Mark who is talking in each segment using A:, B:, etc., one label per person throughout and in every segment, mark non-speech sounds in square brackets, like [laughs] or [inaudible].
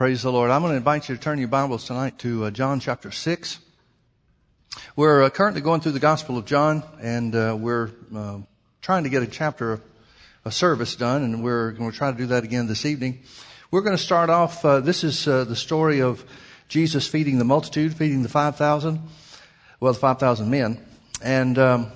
A: Praise the Lord. I'm going to invite you to turn your Bibles tonight to uh, John chapter 6. We're uh, currently going through the Gospel of John, and uh, we're uh, trying to get a chapter of a service done, and we're going to try to do that again this evening. We're going to start off, uh, this is uh, the story of Jesus feeding the multitude, feeding the 5,000, well, the 5,000 men. And um,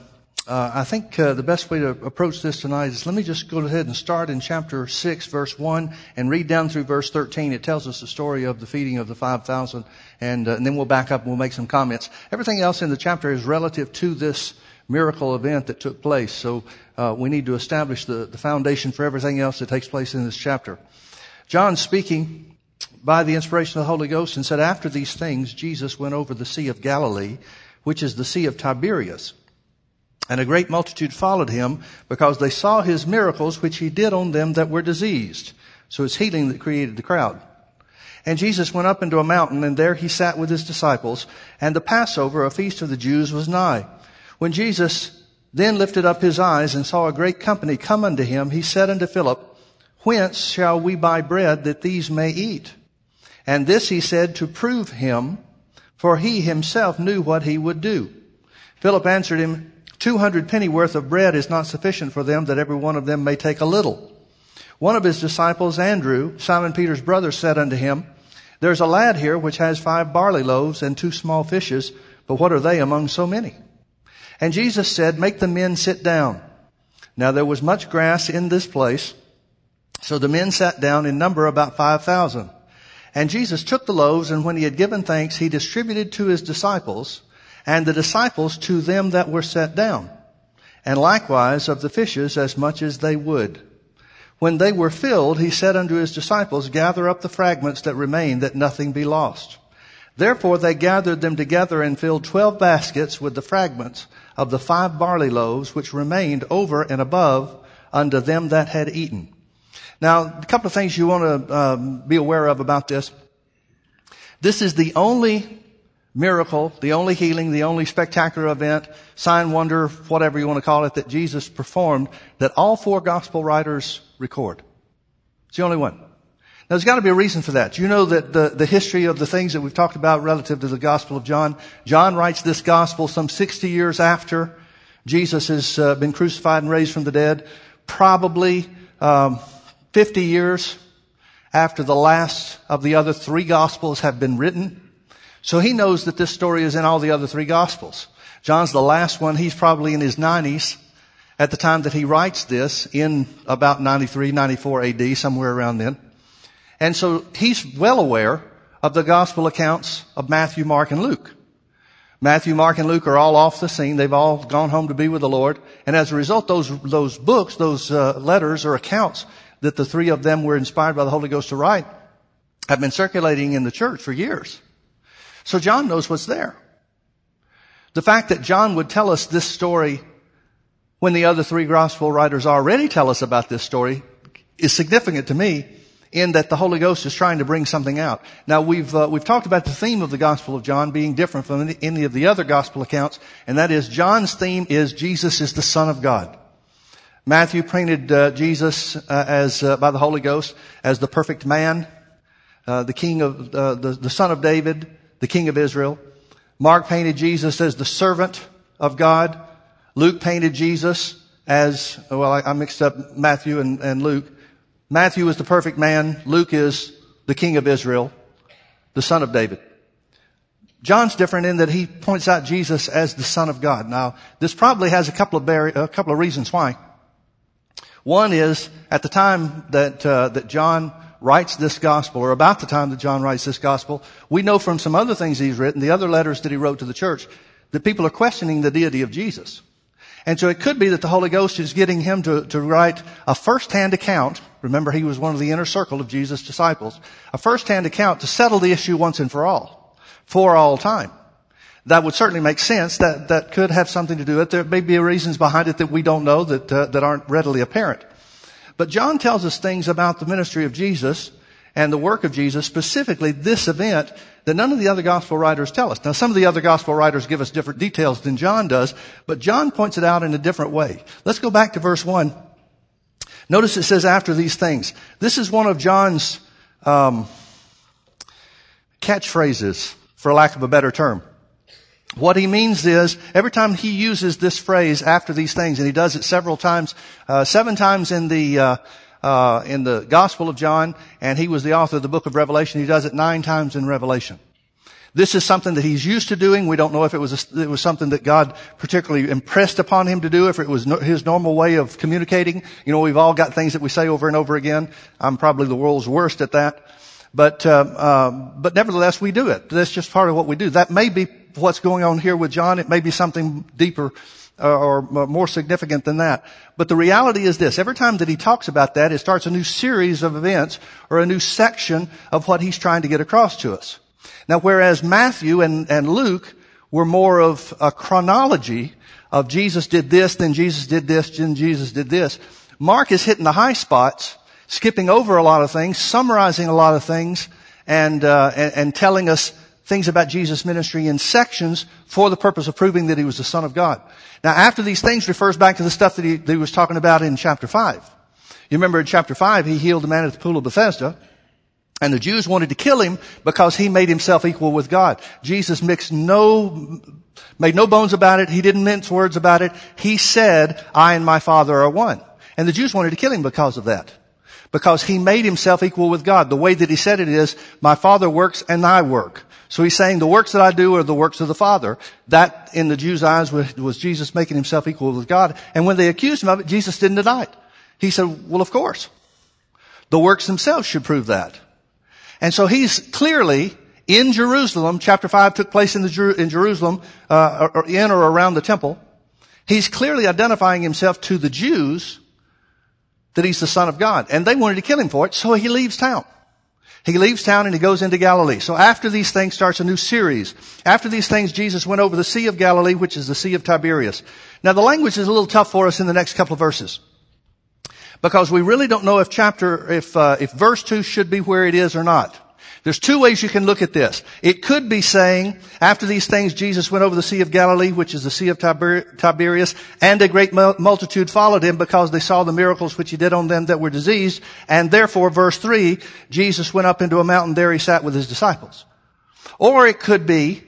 A: uh, I think uh, the best way to approach this tonight is let me just go ahead and start in chapter 6, verse 1, and read down through verse 13. It tells us the story of the feeding of the 5,000, and, uh, and then we'll back up and we'll make some comments. Everything else in the chapter is relative to this miracle event that took place, so uh, we need to establish the, the foundation for everything else that takes place in this chapter. John speaking by the inspiration of the Holy Ghost and said, After these things, Jesus went over the Sea of Galilee, which is the Sea of Tiberias. And a great multitude followed him because they saw his miracles which he did on them that were diseased. So it's healing that created the crowd. And Jesus went up into a mountain and there he sat with his disciples and the Passover, a feast of the Jews, was nigh. When Jesus then lifted up his eyes and saw a great company come unto him, he said unto Philip, Whence shall we buy bread that these may eat? And this he said to prove him, for he himself knew what he would do. Philip answered him, Two hundred pennyworth of bread is not sufficient for them that every one of them may take a little. One of his disciples, Andrew, Simon Peter's brother, said unto him, There's a lad here which has five barley loaves and two small fishes, but what are they among so many? And Jesus said, Make the men sit down. Now there was much grass in this place, so the men sat down in number about five thousand. And Jesus took the loaves, and when he had given thanks, he distributed to his disciples, and the disciples to them that were set down, and likewise of the fishes as much as they would. When they were filled, he said unto his disciples, Gather up the fragments that remain, that nothing be lost. Therefore they gathered them together and filled twelve baskets with the fragments of the five barley loaves which remained over and above unto them that had eaten. Now, a couple of things you want to um, be aware of about this. This is the only miracle, the only healing, the only spectacular event, sign, wonder, whatever you want to call it, that Jesus performed that all four gospel writers record. It's the only one. Now there's got to be a reason for that. You know that the, the history of the things that we've talked about relative to the Gospel of John. John writes this Gospel some 60 years after Jesus has uh, been crucified and raised from the dead. Probably um, 50 years after the last of the other three Gospels have been written. So he knows that this story is in all the other three gospels. John's the last one. He's probably in his 90s at the time that he writes this in about 93, 94 AD, somewhere around then. And so he's well aware of the gospel accounts of Matthew, Mark, and Luke. Matthew, Mark, and Luke are all off the scene. They've all gone home to be with the Lord. And as a result, those, those books, those uh, letters or accounts that the three of them were inspired by the Holy Ghost to write have been circulating in the church for years. So John knows what's there. The fact that John would tell us this story when the other three gospel writers already tell us about this story is significant to me in that the Holy Ghost is trying to bring something out. Now we've uh, we've talked about the theme of the Gospel of John being different from any, of the other gospel accounts, and that is John's theme is Jesus is the Son of God. Matthew painted uh, Jesus uh, as uh, by the Holy Ghost as the perfect man, uh, the King of uh, the, the Son of David, the King of Israel. Mark painted Jesus as the servant of God. Luke painted Jesus as, well, I, I mixed up Matthew and, and Luke. Matthew is the perfect man. Luke is the King of Israel, the son of David. John's different in that he points out Jesus as the Son of God. Now, this probably has a couple of bar- a couple of reasons why. One is at the time that uh, that John writes this gospel, or about the time that John writes this gospel, we know from some other things he's written, the other letters that he wrote to the church, that people are questioning the deity of Jesus. And so it could be that the Holy Ghost is getting him to, to write a first-hand account. Remember, he was one of the inner circle of Jesus' disciples. A first-hand account to settle the issue once and for all. For all time. That would certainly make sense. That, that could have something to do with it. There may be reasons behind it that we don't know that, uh, that aren't readily apparent. But John tells us things about the ministry of Jesus and the work of Jesus, specifically this event that none of the other gospel writers tell us. Now some of the other gospel writers give us different details than John does, but John points it out in a different way. Let's go back to verse one. Notice it says after these things. This is one of John's, um, catchphrases, for lack of a better term. What he means is every time he uses this phrase after these things, and he does it several times, uh, seven times in the uh, uh, in the Gospel of John, and he was the author of the book of Revelation. He does it nine times in Revelation. This is something that he's used to doing. We don't know if it was a, it was something that God particularly impressed upon him to do, if it was no, his normal way of communicating. You know, we've all got things that we say over and over again. I'm probably the world's worst at that, but uh, uh, but nevertheless, we do it. That's just part of what we do. That may be what's going on here with John. It may be something deeper uh, or more significant than that. But the reality is this. Every time that he talks about that, it starts a new series of events or a new section of what he's trying to get across to us. Now, whereas Matthew and, and Luke were more of a chronology of Jesus did this, then Jesus did this, then Jesus did this, Mark is hitting the high spots, skipping over a lot of things, summarizing a lot of things, and, uh, and, and telling us things about Jesus' ministry in sections for the purpose of proving that he was the Son of God. Now, after these things refers back to the stuff that he, that he was talking about in chapter 5. You remember in chapter 5, he healed the man at the pool of Bethesda. And the Jews wanted to kill him because he made himself equal with God. Jesus mixed no, made no bones about it. He didn't mince words about it. He said, I and my Father are one. And the Jews wanted to kill him because of that. Because he made himself equal with God. The way that he said it is, my Father works and I work. So he's saying the works that I do are the works of the Father. That, in the Jews' eyes, was, was Jesus making himself equal with God. And when they accused him of it, Jesus didn't deny it. He said, well, of course. The works themselves should prove that. And so he's clearly in Jerusalem. Chapter 5 took place in, the, in Jerusalem, uh, or in or around the temple. He's clearly identifying himself to the Jews that he's the Son of God. And they wanted to kill him for it, so he leaves town. He leaves town and he goes into Galilee. So after these things starts a new series. After these things, Jesus went over the Sea of Galilee, which is the Sea of Tiberias. Now the language is a little tough for us in the next couple of verses because we really don't know if chapter, if, uh, if verse 2 should be where it is or not. There's two ways you can look at this. It could be saying, after these things, Jesus went over the Sea of Galilee, which is the Sea of Tiber- Tiberias, and a great multitude followed him because they saw the miracles which he did on them that were diseased. And therefore, verse 3, Jesus went up into a mountain, there he sat with his disciples. Or it could be,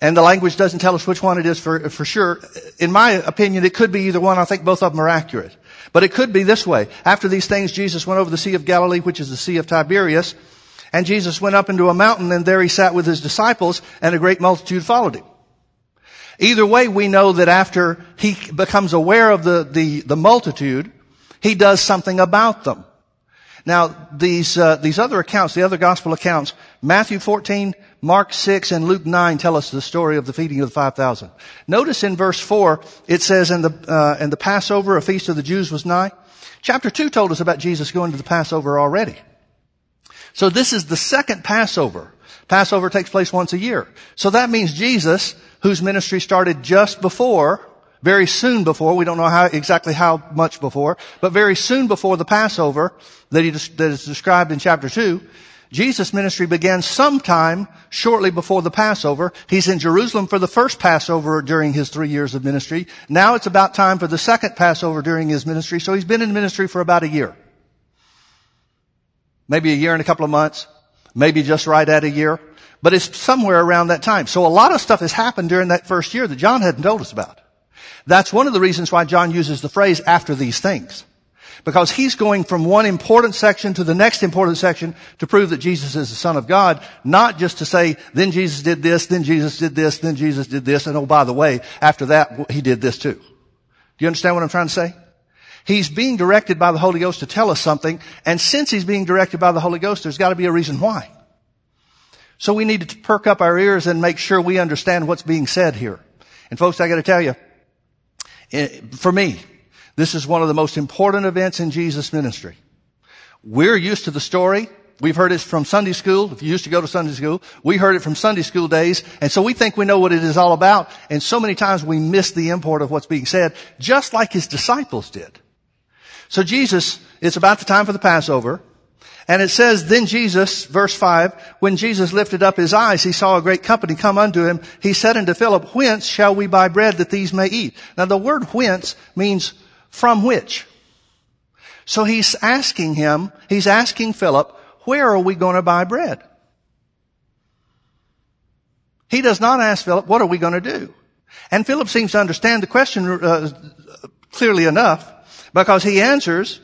A: and the language doesn't tell us which one it is for, for sure. In my opinion, it could be either one. I think both of them are accurate. But it could be this way. After these things, Jesus went over the Sea of Galilee, which is the Sea of Tiberias, and Jesus went up into a mountain and there he sat with his disciples and a great multitude followed him. Either way, we know that after he becomes aware of the, the, the multitude, he does something about them. Now, these, uh, these other accounts, the other gospel accounts, Matthew 14, Mark 6, and Luke 9 tell us the story of the feeding of the 5,000. Notice in verse 4, it says, and the, uh, and the Passover, a feast of the Jews was nigh. Chapter 2 told us about Jesus going to the Passover already. So this is the second Passover. Passover takes place once a year. So that means Jesus, whose ministry started just before very soon before, we don't know how, exactly how much before, but very soon before the Passover that, he, that is described in chapter 2, Jesus' ministry began sometime shortly before the Passover. He's in Jerusalem for the first Passover during his three years of ministry. Now it's about time for the second Passover during his ministry, so he's been in ministry for about a year. Maybe a year and a couple of months. Maybe just right at a year. But it's somewhere around that time. So a lot of stuff has happened during that first year that John hadn't told us about. That's one of the reasons why John uses the phrase after these things. Because he's going from one important section to the next important section to prove that Jesus is the Son of God, not just to say, then Jesus did this, then Jesus did this, then Jesus did this, and oh, by the way, after that, he did this too. Do you understand what I'm trying to say? He's being directed by the Holy Ghost to tell us something, and since he's being directed by the Holy Ghost, there's got to be a reason why. So we need to perk up our ears and make sure we understand what's being said here. And folks, I got to tell you, Eh, for me, this is one of the most important events in Jesus' ministry. We're used to the story. We've heard it from Sunday school. If you used to go to Sunday school, we heard it from Sunday school days. And so we think we know what it is all about. And so many times we miss the import of what's being said, just like his disciples did. So Jesus, it's about the time for the Passover. And it says, then Jesus, verse 5, when Jesus lifted up his eyes, he saw a great company come unto him. He said unto Philip, whence shall we buy bread that these may eat? Now the word whence means from which. So he's asking him, he's asking Philip, where are we going to buy bread? He does not ask Philip, what are we going to do? And Philip seems to understand the question uh, clearly enough because he answers,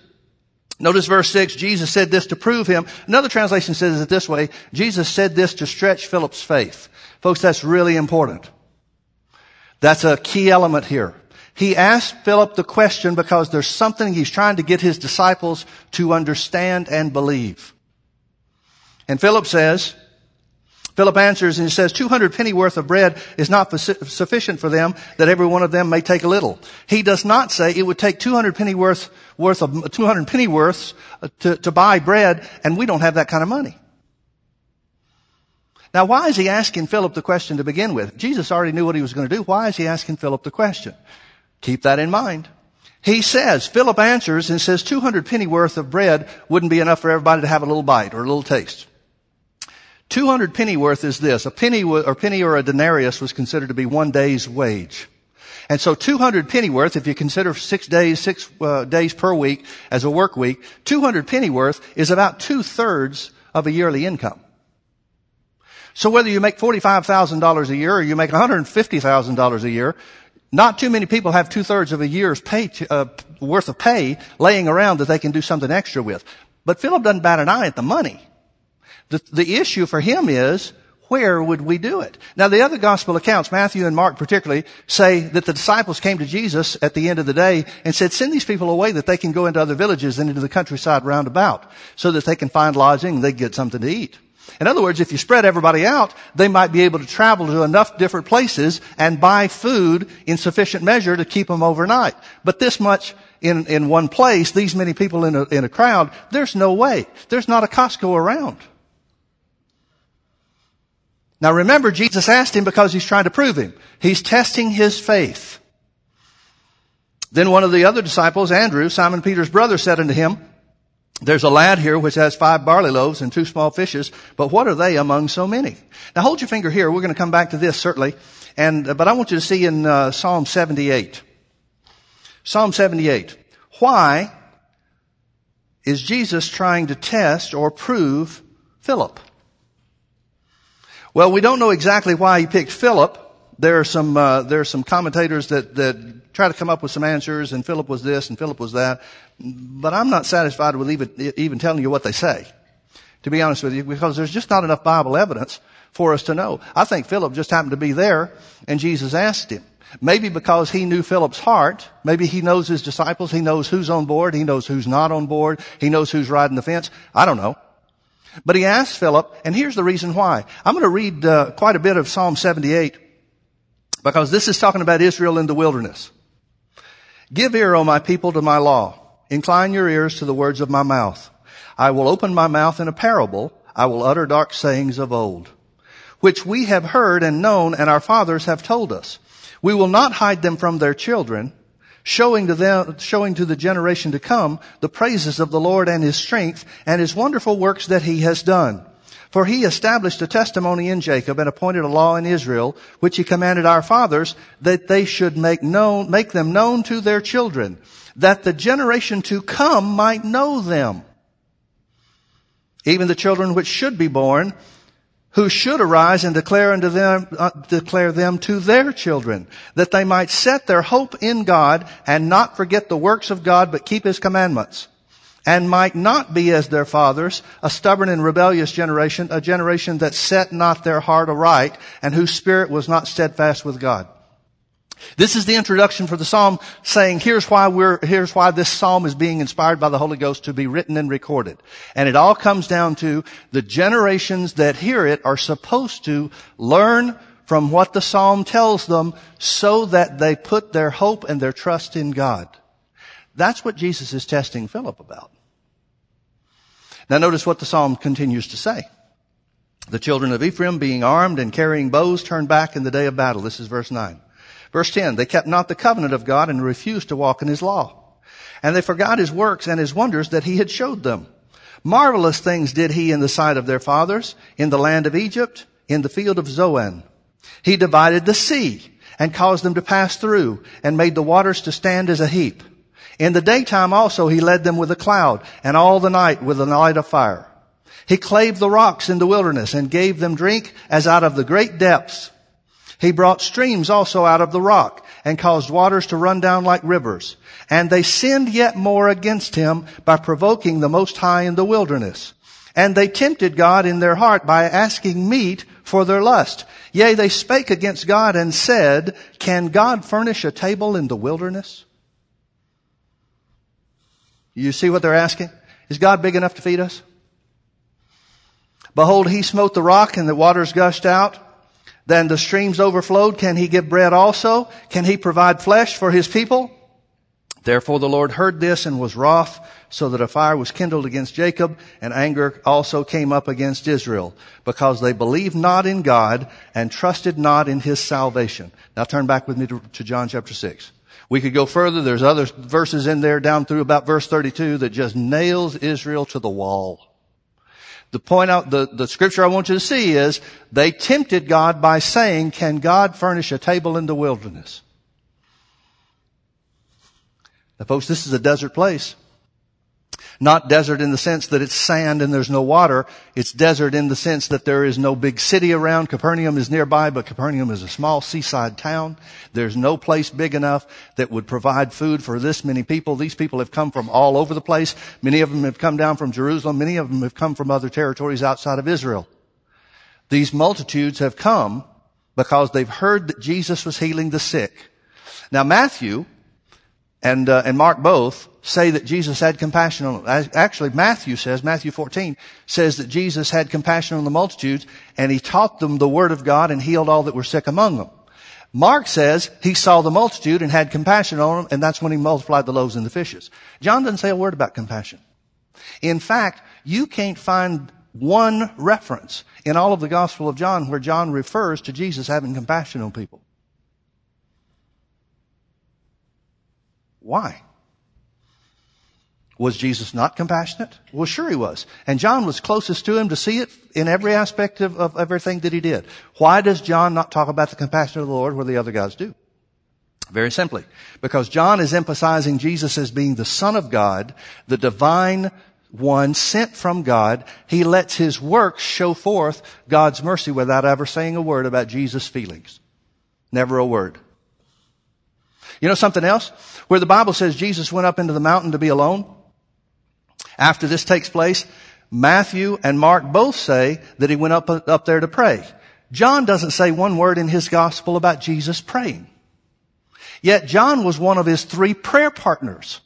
A: notice verse 6, Jesus said this to prove him. Another translation says it this way, Jesus said this to stretch Philip's faith. Folks, that's really important. That's a key element here. He asked Philip the question because there's something he's trying to get his disciples to understand and believe. And Philip says, Philip answers and he says, 200 penny worth of bread is not sufficient for them that every one of them may take a little. He does not say it would take 200 penny worth, worth of, 200 penny worths uh, to, to buy bread and we don't have that kind of money. Now why is he asking Philip the question to begin with? Jesus already knew what he was going to do. Why is he asking Philip the question? Keep that in mind. He says, Philip answers and says 200 penny worth of bread wouldn't be enough for everybody to have a little bite or a little taste. 200 penny worth is this. A penny or penny or a denarius was considered to be one day's wage. And so 200 penny worth, if you consider six days, six uh, days per week as a work week, 200 penny worth is about two thirds of a yearly income. So whether you make $45,000 a year or you make $150,000 a year, not too many people have two thirds of a year's pay, uh, worth of pay laying around that they can do something extra with. But Philip doesn't bat an eye at the money. The, the issue for him is, where would we do it? Now the other gospel accounts, Matthew and Mark particularly, say that the disciples came to Jesus at the end of the day and said, send these people away that they can go into other villages and into the countryside round about so that they can find lodging and they get something to eat. In other words, if you spread everybody out, they might be able to travel to enough different places and buy food in sufficient measure to keep them overnight. But this much in, in one place, these many people in a, in a crowd, there's no way. There's not a Costco around. Now remember, Jesus asked him because he's trying to prove him. He's testing his faith. Then one of the other disciples, Andrew, Simon Peter's brother, said unto him, there's a lad here which has five barley loaves and two small fishes, but what are they among so many? Now hold your finger here. We're going to come back to this certainly. And, uh, but I want you to see in uh, Psalm 78. Psalm 78. Why is Jesus trying to test or prove Philip? Well, we don't know exactly why he picked Philip. There are some, uh, there are some commentators that, that try to come up with some answers and Philip was this and Philip was that. But I'm not satisfied with even, even telling you what they say. To be honest with you, because there's just not enough Bible evidence for us to know. I think Philip just happened to be there and Jesus asked him. Maybe because he knew Philip's heart. Maybe he knows his disciples. He knows who's on board. He knows who's not on board. He knows who's riding the fence. I don't know. But he asked Philip, and here's the reason why. I'm going to read uh, quite a bit of Psalm 78 because this is talking about Israel in the wilderness. Give ear, O my people, to my law. Incline your ears to the words of my mouth. I will open my mouth in a parable. I will utter dark sayings of old, which we have heard and known and our fathers have told us. We will not hide them from their children, showing to them, showing to the generation to come the praises of the Lord and his strength and his wonderful works that he has done. For he established a testimony in Jacob and appointed a law in Israel, which he commanded our fathers that they should make known, make them known to their children that the generation to come might know them. Even the children which should be born, who should arise and declare unto them, uh, declare them to their children, that they might set their hope in God and not forget the works of God, but keep His commandments, and might not be as their fathers, a stubborn and rebellious generation, a generation that set not their heart aright, and whose spirit was not steadfast with God. This is the introduction for the psalm saying, here's why we're, here's why this psalm is being inspired by the Holy Ghost to be written and recorded. And it all comes down to the generations that hear it are supposed to learn from what the psalm tells them so that they put their hope and their trust in God. That's what Jesus is testing Philip about. Now notice what the psalm continues to say. The children of Ephraim being armed and carrying bows turned back in the day of battle. This is verse 9. Verse 10, they kept not the covenant of God and refused to walk in his law. And they forgot his works and his wonders that he had showed them. Marvelous things did he in the sight of their fathers, in the land of Egypt, in the field of Zoan. He divided the sea and caused them to pass through and made the waters to stand as a heap. In the daytime also he led them with a cloud and all the night with a light of fire. He clave the rocks in the wilderness and gave them drink as out of the great depths. He brought streams also out of the rock and caused waters to run down like rivers. And they sinned yet more against him by provoking the Most High in the wilderness. And they tempted God in their heart by asking meat for their lust. Yea, they spake against God and said, Can God furnish a table in the wilderness? You see what they're asking? Is God big enough to feed us? Behold, he smote the rock and the waters gushed out. Then the streams overflowed. Can he give bread also? Can he provide flesh for his people? Therefore the Lord heard this and was wroth, so that a fire was kindled against Jacob, and anger also came up against Israel, because they believed not in God and trusted not in his salvation. Now turn back with me to, to John chapter 6. We could go further. There's other verses in there down through about verse 32 that just nails Israel to the wall. The point out, the, the scripture I want you to see is they tempted God by saying, can God furnish a table in the wilderness? Now folks, this is a desert place. Not desert in the sense that it's sand and there's no water. It's desert in the sense that there is no big city around. Capernaum is nearby, but Capernaum is a small seaside town. There's no place big enough that would provide food for this many people. These people have come from all over the place. Many of them have come down from Jerusalem. Many of them have come from other territories outside of Israel. These multitudes have come because they've heard that Jesus was healing the sick. Now Matthew and, uh, and Mark both say that Jesus had compassion on them. Actually, Matthew says, Matthew 14 says that Jesus had compassion on the multitudes and he taught them the word of God and healed all that were sick among them. Mark says he saw the multitude and had compassion on them and that's when he multiplied the loaves and the fishes. John doesn't say a word about compassion. In fact, you can't find one reference in all of the Gospel of John where John refers to Jesus having compassion on people. Why? Was Jesus not compassionate? Well, sure he was. And John was closest to him to see it in every aspect of, of everything that he did. Why does John not talk about the compassion of the Lord where the other guys do? Very simply, because John is emphasizing Jesus as being the Son of God, the divine one sent from God. He lets his works show forth God's mercy without ever saying a word about Jesus' feelings. Never a word. You know something else? Where the Bible says Jesus went up into the mountain to be alone, after this takes place, Matthew and Mark both say that he went up, up there to pray. John doesn't say one word in his gospel about Jesus praying. Yet John was one of his three prayer partners.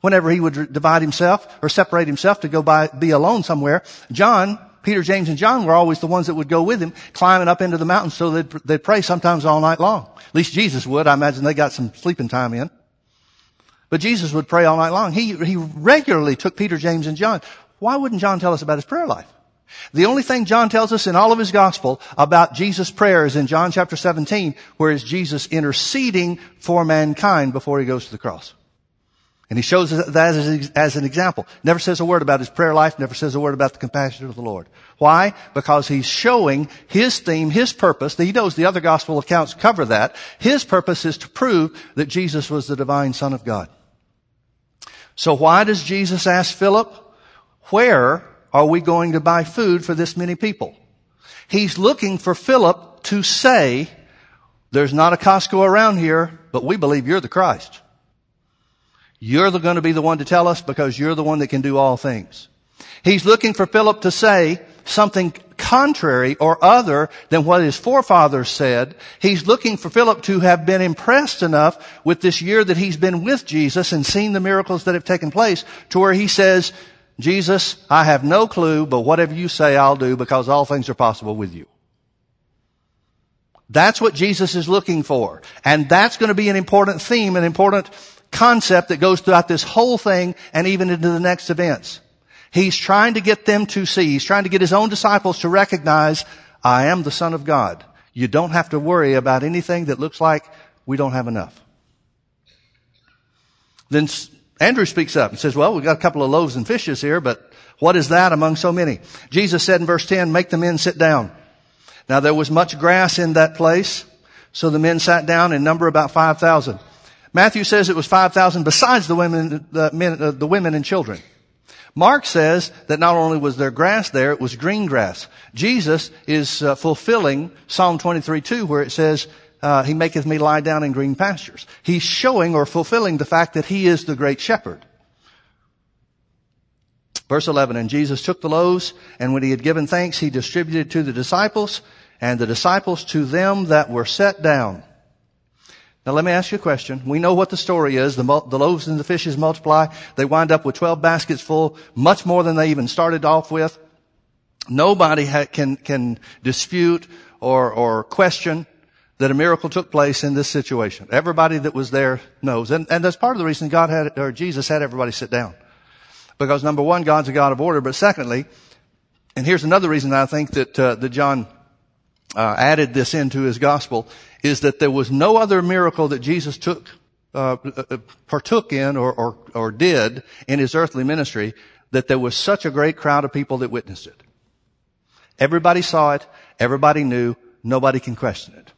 A: Whenever he would divide himself or separate himself to go by, be alone somewhere, John, Peter, James, and John were always the ones that would go with him, climbing up into the mountains so they'd, they'd pray sometimes all night long. At least Jesus would. I imagine they got some sleeping time in. But Jesus would pray all night long. He, he regularly took Peter, James, and John. Why wouldn't John tell us about his prayer life? The only thing John tells us in all of his gospel about Jesus' prayer is in John chapter 17, where is Jesus interceding for mankind before he goes to the cross. And he shows that as, as an example. Never says a word about his prayer life, never says a word about the compassion of the Lord. Why? Because he's showing his theme, his purpose. He knows the other gospel accounts cover that. His purpose is to prove that Jesus was the divine Son of God. So why does Jesus ask Philip, where are we going to buy food for this many people? He's looking for Philip to say, there's not a Costco around here, but we believe you're the Christ. You're going to be the one to tell us because you're the one that can do all things. He's looking for Philip to say something contrary or other than what his forefathers said. He's looking for Philip to have been impressed enough with this year that he's been with Jesus and seen the miracles that have taken place to where he says, Jesus, I have no clue, but whatever you say, I'll do because all things are possible with you. That's what Jesus is looking for. And that's going to be an important theme, an important concept that goes throughout this whole thing and even into the next events. He's trying to get them to see. He's trying to get his own disciples to recognize, I am the Son of God. You don't have to worry about anything that looks like we don't have enough. Then Andrew speaks up and says, well, we've got a couple of loaves and fishes here, but what is that among so many? Jesus said in verse 10, make the men sit down. Now there was much grass in that place, so the men sat down in number about 5,000. Matthew says it was 5,000 besides the women, the men, uh, the women and children. Mark says that not only was there grass there, it was green grass. Jesus is uh, fulfilling Psalm 23 2 where it says, uh, he maketh me lie down in green pastures. He's showing or fulfilling the fact that he is the great shepherd. Verse 11, and Jesus took the loaves, and when he had given thanks, he distributed to the disciples, and the disciples to them that were set down. Now let me ask you a question. We know what the story is. The, the loaves and the fishes multiply. They wind up with 12 baskets full, much more than they even started off with. Nobody ha- can, can dispute or, or question that a miracle took place in this situation. Everybody that was there knows. And, and that's part of the reason God had, or Jesus had everybody sit down. Because number one, God's a God of order, but secondly, and here's another reason I think that, uh, that John uh, added this into his gospel, is that there was no other miracle that Jesus took, uh, uh, partook in or, or, or did in his earthly ministry that there was such a great crowd of people that witnessed it. Everybody saw it. Everybody knew. Nobody can question it.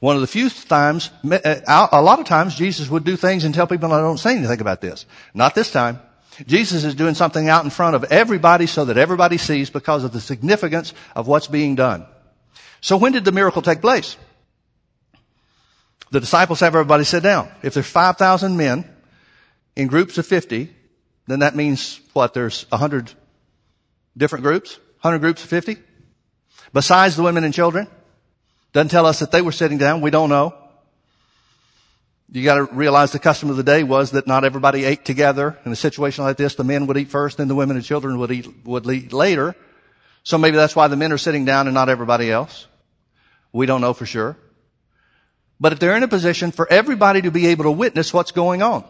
A: One of the few times, uh, a lot of times Jesus would do things and tell people, I don't say anything about this. Not this time. Jesus is doing something out in front of everybody so that everybody sees because of the significance of what's being done. So when did the miracle take place? The disciples have everybody sit down. If there's 5,000 men in groups of 50, then that means what? There's 100 different groups? 100 groups of 50? Besides the women and children? Doesn't tell us that they were sitting down. We don't know. You got to realize the custom of the day was that not everybody ate together. In a situation like this, the men would eat first, then the women and children would eat, would eat later. So maybe that's why the men are sitting down and not everybody else. We don't know for sure. But if they're in a position for everybody to be able to witness what's going on,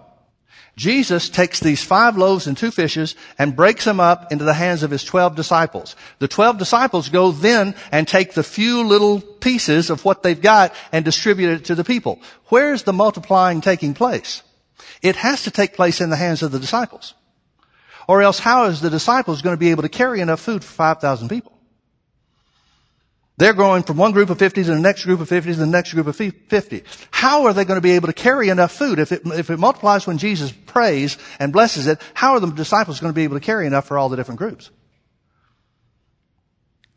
A: Jesus takes these five loaves and two fishes and breaks them up into the hands of his twelve disciples. The twelve disciples go then and take the few little pieces of what they've got and distribute it to the people. Where's the multiplying taking place? It has to take place in the hands of the disciples. Or else how is the disciples going to be able to carry enough food for 5,000 people? They're going from one group of 50 to the next group of 50 to the next group of 50. How are they going to be able to carry enough food? If it, if it multiplies when Jesus prays and blesses it, how are the disciples going to be able to carry enough for all the different groups?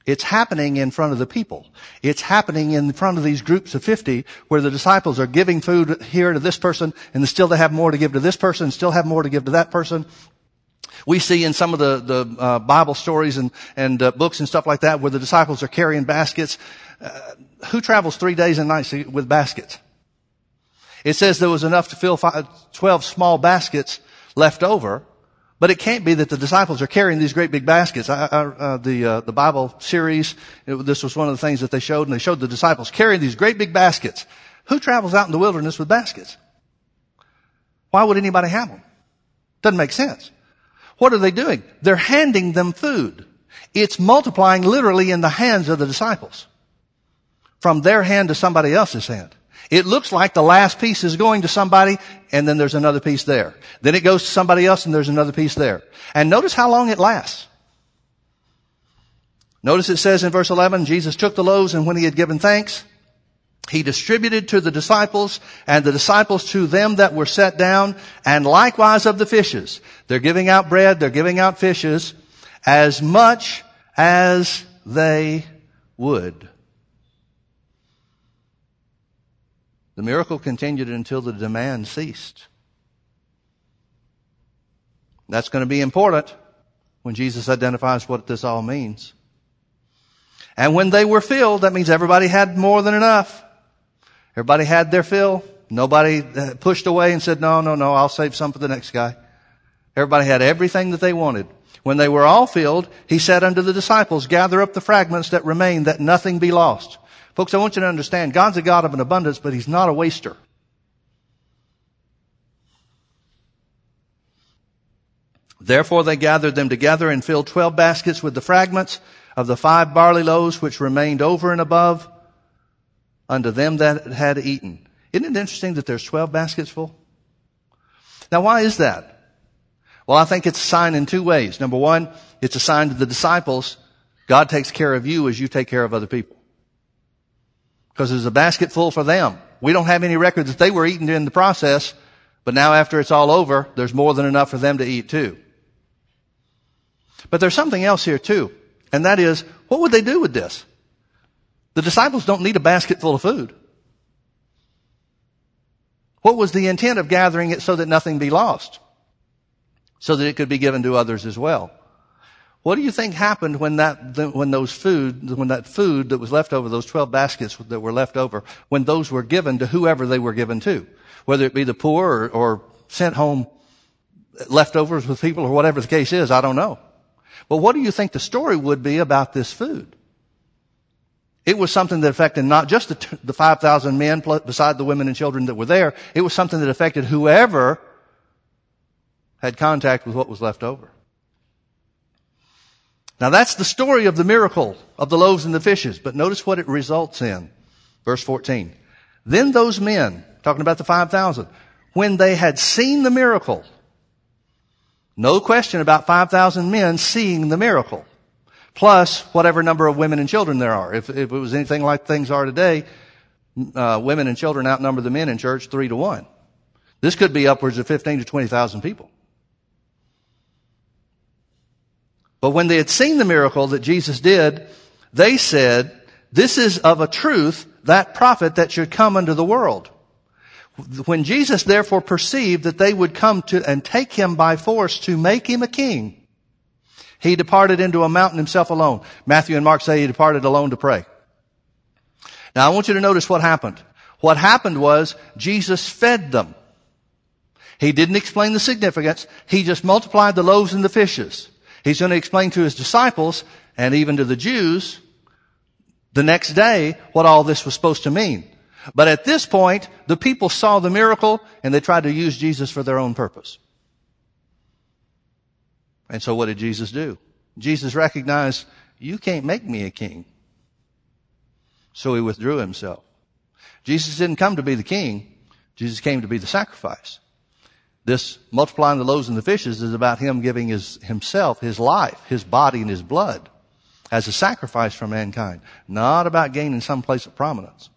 A: It's happening in front of the people. It's happening in front of these groups of 50 where the disciples are giving food here to this person and still they have more to give to this person, still have more to give to that person. We see in some of the, the uh, Bible stories and, and uh, books and stuff like that where the disciples are carrying baskets. Uh, who travels three days and nights with baskets? It says there was enough to fill five, 12 small baskets left over, but it can't be that the disciples are carrying these great big baskets. I, I, uh, the uh, the Bible series, it, this was one of the things that they showed, and they showed the disciples carrying these great big baskets. Who travels out in the wilderness with baskets? Why would anybody have them? Doesn't make sense. What are they doing? They're handing them food. It's multiplying literally in the hands of the disciples. From their hand to somebody else's hand. It looks like the last piece is going to somebody and then there's another piece there. Then it goes to somebody else and there's another piece there. And notice how long it lasts. Notice it says in verse 11, Jesus took the loaves and when he had given thanks, he distributed to the disciples and the disciples to them that were set down and likewise of the fishes. They're giving out bread, they're giving out fishes as much as they would. The miracle continued until the demand ceased. That's going to be important when Jesus identifies what this all means. And when they were filled, that means everybody had more than enough. Everybody had their fill. Nobody uh, pushed away and said, no, no, no, I'll save some for the next guy. Everybody had everything that they wanted. When they were all filled, he said unto the disciples, gather up the fragments that remain that nothing be lost. Folks, I want you to understand, God's a God of an abundance, but He's not a waster. Therefore they gathered them together and filled twelve baskets with the fragments of the five barley loaves which remained over and above unto them that had eaten. Isn't it interesting that there's 12 baskets full? Now why is that? Well, I think it's a sign in two ways. Number one, it's a sign to the disciples, God takes care of you as you take care of other people. Because there's a basket full for them. We don't have any record that they were eating in the process, but now after it's all over, there's more than enough for them to eat too. But there's something else here too. And that is, what would they do with this? The disciples don't need a basket full of food. What was the intent of gathering it so that nothing be lost? So that it could be given to others as well. What do you think happened when that, when those food, when that food that was left over, those 12 baskets that were left over, when those were given to whoever they were given to? Whether it be the poor or, or sent home leftovers with people or whatever the case is, I don't know. But what do you think the story would be about this food? It was something that affected not just the, the 5,000 men beside the women and children that were there. It was something that affected whoever had contact with what was left over. Now that's the story of the miracle of the loaves and the fishes, but notice what it results in. Verse 14. Then those men, talking about the 5,000, when they had seen the miracle, no question about 5,000 men seeing the miracle, plus whatever number of women and children there are. If, if it was anything like things are today, uh, women and children outnumber the men in church three to one. This could be upwards of 15 to 20,000 people. But when they had seen the miracle that Jesus did, they said, this is of a truth that prophet that should come into the world. When Jesus therefore perceived that they would come to and take him by force to make him a king, he departed into a mountain himself alone. Matthew and Mark say he departed alone to pray. Now I want you to notice what happened. What happened was Jesus fed them. He didn't explain the significance. He just multiplied the loaves and the fishes. He's going to explain to his disciples and even to the Jews the next day what all this was supposed to mean. But at this point, the people saw the miracle and they tried to use Jesus for their own purpose. And so what did Jesus do? Jesus recognized, you can't make me a king. So he withdrew himself. Jesus didn't come to be the king. Jesus came to be the sacrifice. This multiplying the loaves and the fishes is about him giving his, himself, his life, his body and his blood as a sacrifice for mankind. Not about gaining some place of prominence.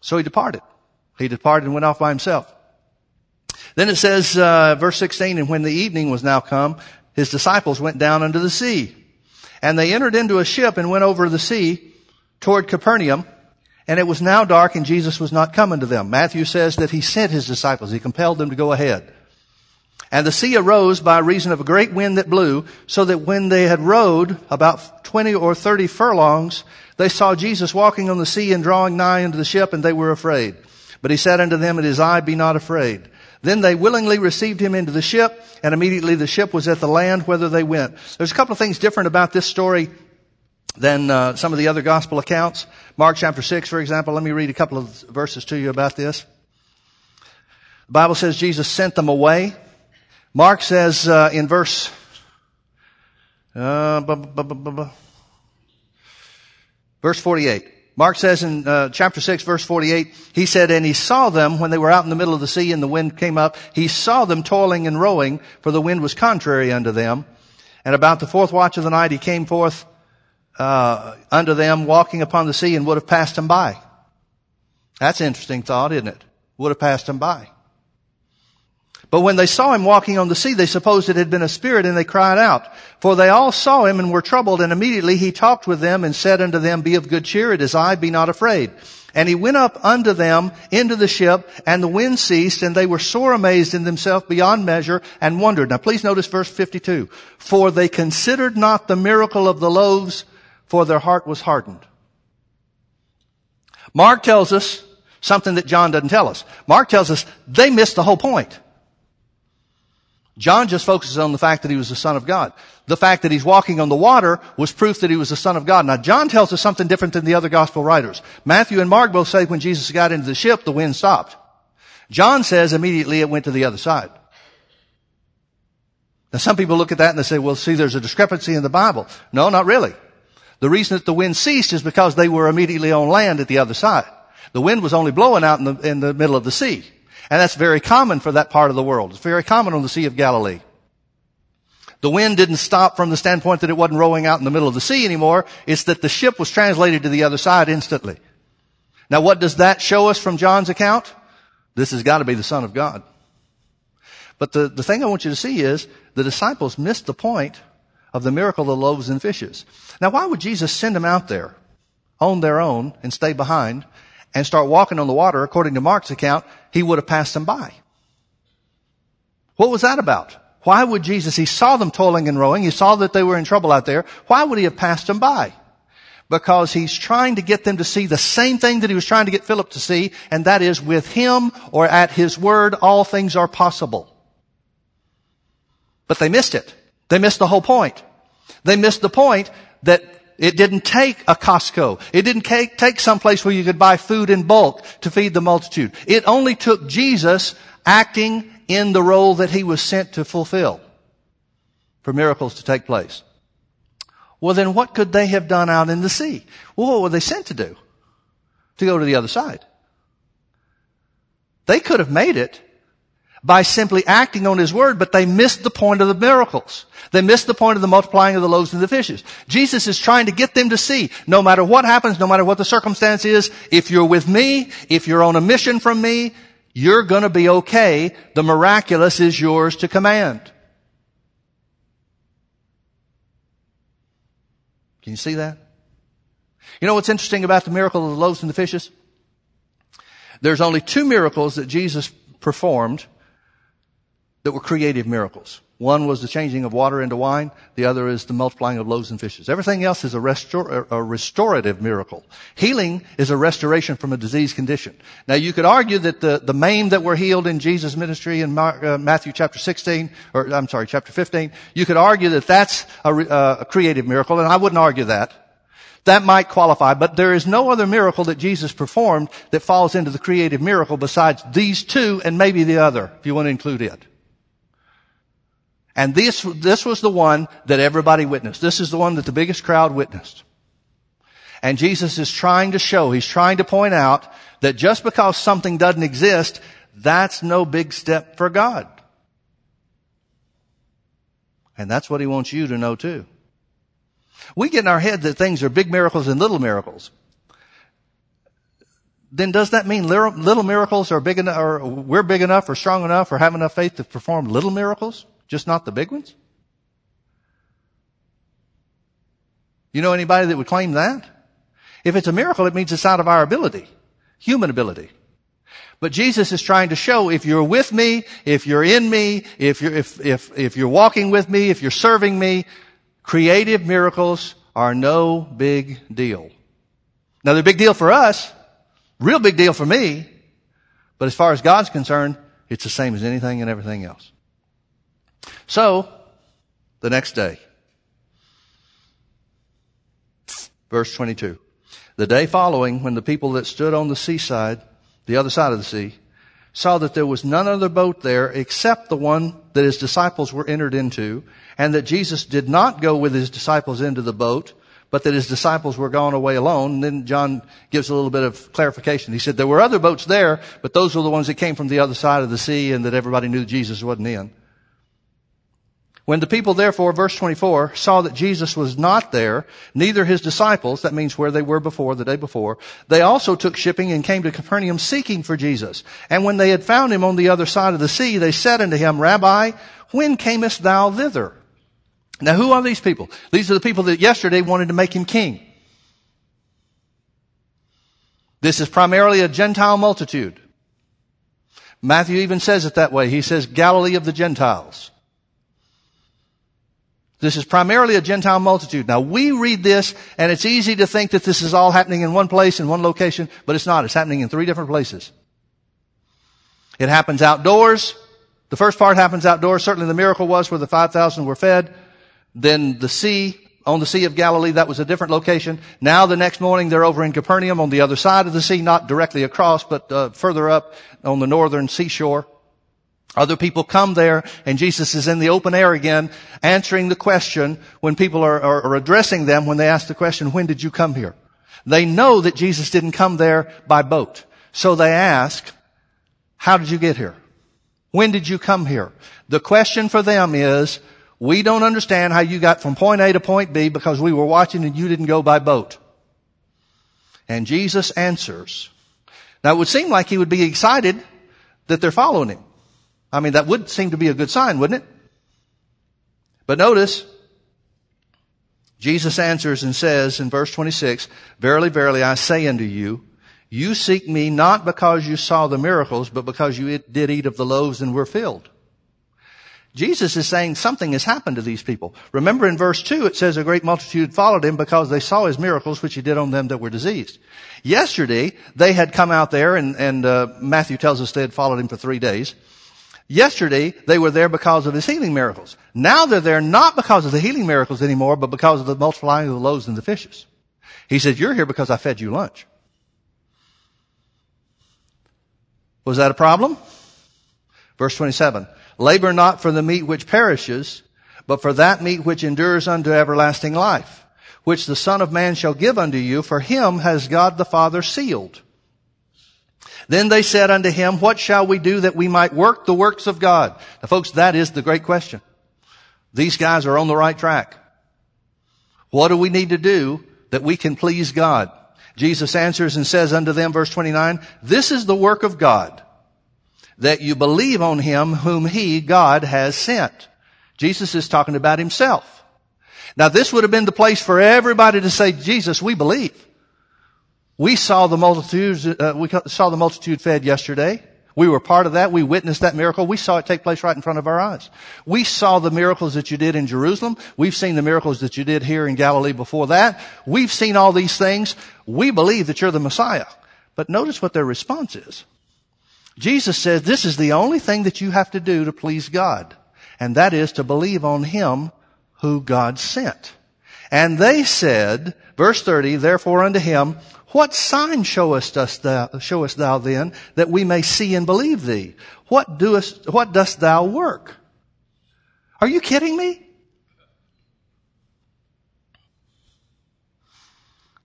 A: So he departed. He departed and went off by himself. Then it says, uh, verse 16, and when the evening was now come, his disciples went down unto the sea. And they entered into a ship and went over the sea toward Capernaum. And it was now dark and Jesus was not coming to them. Matthew says that he sent his disciples. He compelled them to go ahead. And the sea arose by reason of a great wind that blew, so that when they had rowed about twenty or thirty furlongs, they saw Jesus walking on the sea and drawing nigh unto the ship, and they were afraid. But he said unto them, It is I, be not afraid. Then they willingly received him into the ship, and immediately the ship was at the land whither they went. There's a couple of things different about this story than uh, some of the other gospel accounts. Mark chapter 6, for example. Let me read a couple of verses to you about this. The Bible says Jesus sent them away. Mark says uh, in verse uh, verse 48. Mark says in uh, chapter 6 verse 48, he said, and he saw them when they were out in the middle of the sea and the wind came up. He saw them toiling and rowing, for the wind was contrary unto them. And about the fourth watch of the night he came forth uh, unto them walking upon the sea and would have passed them by. That's an interesting thought, isn't it? Would have passed them by. But when they saw him walking on the sea, they supposed it had been a spirit and they cried out. For they all saw him and were troubled and immediately he talked with them and said unto them, Be of good cheer, it is I, be not afraid. And he went up unto them into the ship and the wind ceased and they were sore amazed in themselves beyond measure and wondered. Now please notice verse 52. For they considered not the miracle of the loaves for their heart was hardened. Mark tells us something that John doesn't tell us. Mark tells us they missed the whole point. John just focuses on the fact that he was the son of God. The fact that he's walking on the water was proof that he was the son of God. Now John tells us something different than the other gospel writers. Matthew and Mark both say when Jesus got into the ship, the wind stopped. John says immediately it went to the other side. Now some people look at that and they say, well see there's a discrepancy in the Bible. No, not really. The reason that the wind ceased is because they were immediately on land at the other side. The wind was only blowing out in the, in the middle of the sea. And that's very common for that part of the world. It's very common on the Sea of Galilee. The wind didn't stop from the standpoint that it wasn't rowing out in the middle of the sea anymore. It's that the ship was translated to the other side instantly. Now what does that show us from John's account? This has got to be the Son of God. But the, the thing I want you to see is the disciples missed the point of the miracle of the loaves and fishes. Now why would Jesus send them out there on their own and stay behind and start walking on the water? According to Mark's account, he would have passed them by. What was that about? Why would Jesus, he saw them toiling and rowing, he saw that they were in trouble out there. Why would he have passed them by? Because he's trying to get them to see the same thing that he was trying to get Philip to see, and that is with him or at his word, all things are possible. But they missed it. They missed the whole point. They missed the point that it didn't take a Costco. It didn't take, take some place where you could buy food in bulk to feed the multitude. It only took Jesus acting in the role that he was sent to fulfill for miracles to take place. Well, then what could they have done out in the sea? Well, what were they sent to do? To go to the other side. They could have made it by simply acting on his word, but they missed the point of the miracles. They missed the point of the multiplying of the loaves and the fishes. Jesus is trying to get them to see, no matter what happens, no matter what the circumstance is, if you're with me, if you're on a mission from me, you're gonna be okay. The miraculous is yours to command. Can you see that? You know what's interesting about the miracle of the loaves and the fishes? There's only two miracles that Jesus performed that were creative miracles. One was the changing of water into wine. The other is the multiplying of loaves and fishes. Everything else is a, restor- a restorative miracle. Healing is a restoration from a disease condition. Now you could argue that the, the maimed that were healed in Jesus' ministry in uh, Matthew chapter 16, or I'm sorry, chapter 15, you could argue that that's a, uh, a creative miracle, and I wouldn't argue that. That might qualify, but there is no other miracle that Jesus performed that falls into the creative miracle besides these two and maybe the other, if you want to include it. And this, this was the one that everybody witnessed. This is the one that the biggest crowd witnessed. And Jesus is trying to show, he's trying to point out that just because something doesn't exist, that's no big step for God. And that's what he wants you to know too. We get in our head that things are big miracles and little miracles. Then does that mean little miracles are big enough, or we're big enough or strong enough or have enough faith to perform little miracles? Just not the big ones? You know anybody that would claim that? If it's a miracle, it means it's out of our ability, human ability. But Jesus is trying to show if you're with me, if you're in me, if you're, if, if, if you're walking with me, if you're serving me, creative miracles are no big deal. Now they're a big deal for us, real big deal for me, but as far as God's concerned, it's the same as anything and everything else. So, the next day, verse 22. The day following, when the people that stood on the seaside, the other side of the sea, saw that there was none other boat there except the one that his disciples were entered into, and that Jesus did not go with his disciples into the boat, but that his disciples were gone away alone. And then John gives a little bit of clarification. He said there were other boats there, but those were the ones that came from the other side of the sea and that everybody knew Jesus wasn't in. When the people therefore, verse 24, saw that Jesus was not there, neither his disciples, that means where they were before, the day before, they also took shipping and came to Capernaum seeking for Jesus. And when they had found him on the other side of the sea, they said unto him, Rabbi, when camest thou thither? Now who are these people? These are the people that yesterday wanted to make him king. This is primarily a Gentile multitude. Matthew even says it that way. He says Galilee of the Gentiles. This is primarily a Gentile multitude. Now we read this and it's easy to think that this is all happening in one place, in one location, but it's not. It's happening in three different places. It happens outdoors. The first part happens outdoors. Certainly the miracle was where the 5,000 were fed. Then the sea, on the Sea of Galilee, that was a different location. Now the next morning they're over in Capernaum on the other side of the sea, not directly across, but uh, further up on the northern seashore. Other people come there and Jesus is in the open air again answering the question when people are, are, are, addressing them when they ask the question, when did you come here? They know that Jesus didn't come there by boat. So they ask, how did you get here? When did you come here? The question for them is, we don't understand how you got from point A to point B because we were watching and you didn't go by boat. And Jesus answers. Now it would seem like he would be excited that they're following him. I mean, that would seem to be a good sign, wouldn't it? But notice, Jesus answers and says in verse 26, Verily, verily, I say unto you, you seek me not because you saw the miracles, but because you did eat of the loaves and were filled. Jesus is saying something has happened to these people. Remember in verse 2 it says a great multitude followed him because they saw his miracles which he did on them that were diseased. Yesterday they had come out there and, and uh, Matthew tells us they had followed him for three days. Yesterday they were there because of his healing miracles. Now they're there not because of the healing miracles anymore, but because of the multiplying of the loaves and the fishes. He said, you're here because I fed you lunch. Was that a problem? Verse 27. Labor not for the meat which perishes, but for that meat which endures unto everlasting life, which the Son of Man shall give unto you, for him has God the Father sealed. Then they said unto him, what shall we do that we might work the works of God? Now folks, that is the great question. These guys are on the right track. What do we need to do that we can please God? Jesus answers and says unto them, verse 29, this is the work of God, that you believe on him whom he, God, has sent. Jesus is talking about himself. Now this would have been the place for everybody to say, Jesus, we believe. We saw the multitudes, uh, we saw the multitude fed yesterday. We were part of that. We witnessed that miracle. We saw it take place right in front of our eyes. We saw the miracles that you did in Jerusalem. We've seen the miracles that you did here in Galilee before that. We've seen all these things. We believe that you're the Messiah. But notice what their response is. Jesus says this is the only thing that you have to do to please God. And that is to believe on Him who God sent. And they said, verse 30, therefore unto him, what sign showest us thou, showest thou then that we may see and believe thee? What doest, what dost thou work? Are you kidding me?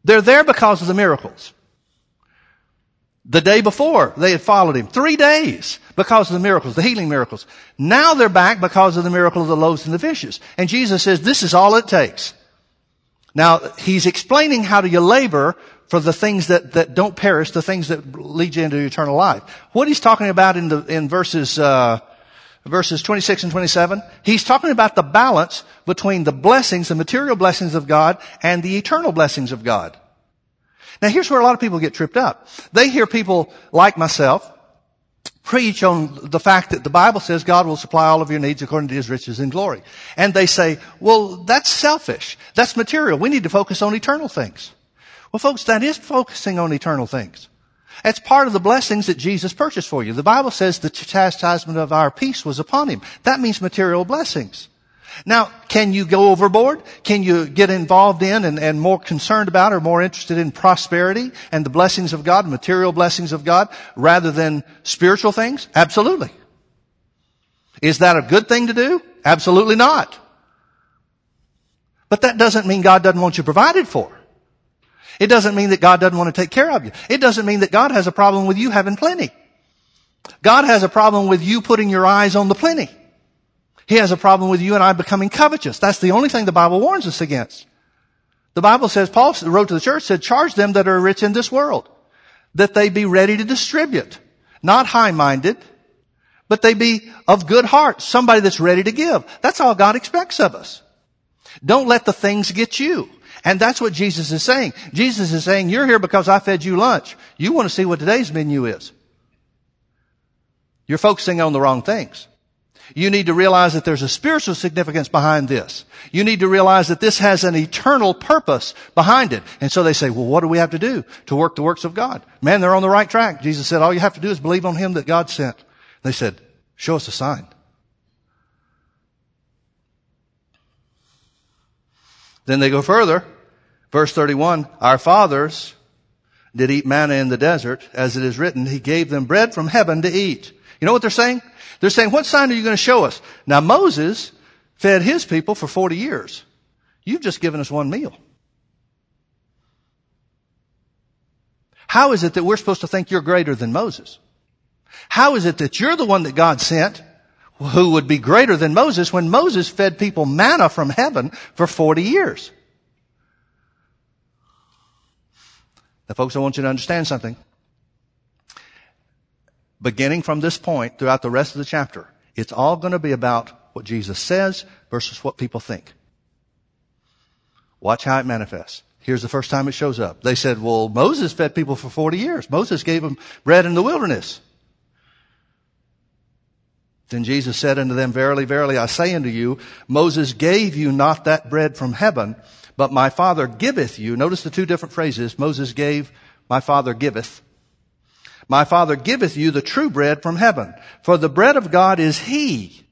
A: They're there because of the miracles. The day before, they had followed him. Three days because of the miracles, the healing miracles. Now they're back because of the miracle of the loaves and the fishes. And Jesus says, this is all it takes. Now, he's explaining how do you labor for the things that, that don't perish, the things that lead you into eternal life. What he's talking about in the, in verses, uh, verses 26 and 27, he's talking about the balance between the blessings, the material blessings of God and the eternal blessings of God. Now here's where a lot of people get tripped up. They hear people like myself preach on the fact that the Bible says God will supply all of your needs according to his riches and glory. And they say, well, that's selfish. That's material. We need to focus on eternal things. Well, folks, that is focusing on eternal things. It's part of the blessings that Jesus purchased for you. The Bible says the chastisement of our peace was upon him. That means material blessings. Now, can you go overboard? Can you get involved in and, and, more concerned about or more interested in prosperity and the blessings of God, material blessings of God, rather than spiritual things? Absolutely. Is that a good thing to do? Absolutely not. But that doesn't mean God doesn't want you provided for. It doesn't mean that God doesn't want to take care of you. It doesn't mean that God has a problem with you having plenty. God has a problem with you putting your eyes on the plenty. He has a problem with you and I becoming covetous. That's the only thing the Bible warns us against. The Bible says, Paul wrote to the church, said, charge them that are rich in this world, that they be ready to distribute, not high-minded, but they be of good heart, somebody that's ready to give. That's all God expects of us. Don't let the things get you. And that's what Jesus is saying. Jesus is saying, you're here because I fed you lunch. You want to see what today's menu is. You're focusing on the wrong things. You need to realize that there's a spiritual significance behind this. You need to realize that this has an eternal purpose behind it. And so they say, well, what do we have to do to work the works of God? Man, they're on the right track. Jesus said, all you have to do is believe on Him that God sent. They said, show us a sign. Then they go further. Verse 31, our fathers did eat manna in the desert, as it is written, he gave them bread from heaven to eat. You know what they're saying? They're saying, what sign are you going to show us? Now Moses fed his people for 40 years. You've just given us one meal. How is it that we're supposed to think you're greater than Moses? How is it that you're the one that God sent who would be greater than Moses when Moses fed people manna from heaven for 40 years. Now folks, I want you to understand something. Beginning from this point throughout the rest of the chapter, it's all going to be about what Jesus says versus what people think. Watch how it manifests. Here's the first time it shows up. They said, well, Moses fed people for 40 years. Moses gave them bread in the wilderness. Then Jesus said unto them, Verily, verily, I say unto you, Moses gave you not that bread from heaven, but my Father giveth you. Notice the two different phrases. Moses gave, my Father giveth. My Father giveth you the true bread from heaven. For the bread of God is He,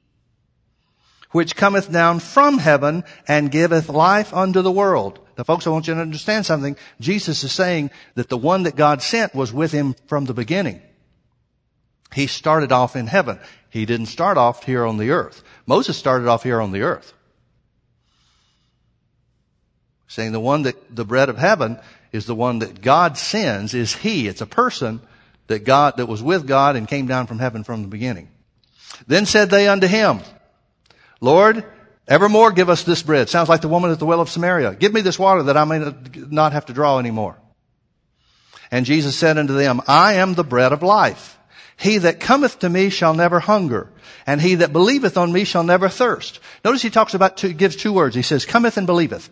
A: which cometh down from heaven and giveth life unto the world. Now folks, I want you to understand something. Jesus is saying that the one that God sent was with him from the beginning. He started off in heaven. He didn't start off here on the earth. Moses started off here on the earth. Saying the one that, the bread of heaven is the one that God sends is He. It's a person that God, that was with God and came down from heaven from the beginning. Then said they unto him, Lord, evermore give us this bread. Sounds like the woman at the well of Samaria. Give me this water that I may not have to draw anymore. And Jesus said unto them, I am the bread of life. He that cometh to me shall never hunger, and he that believeth on me shall never thirst. Notice he talks about two, gives two words. He says, cometh and believeth.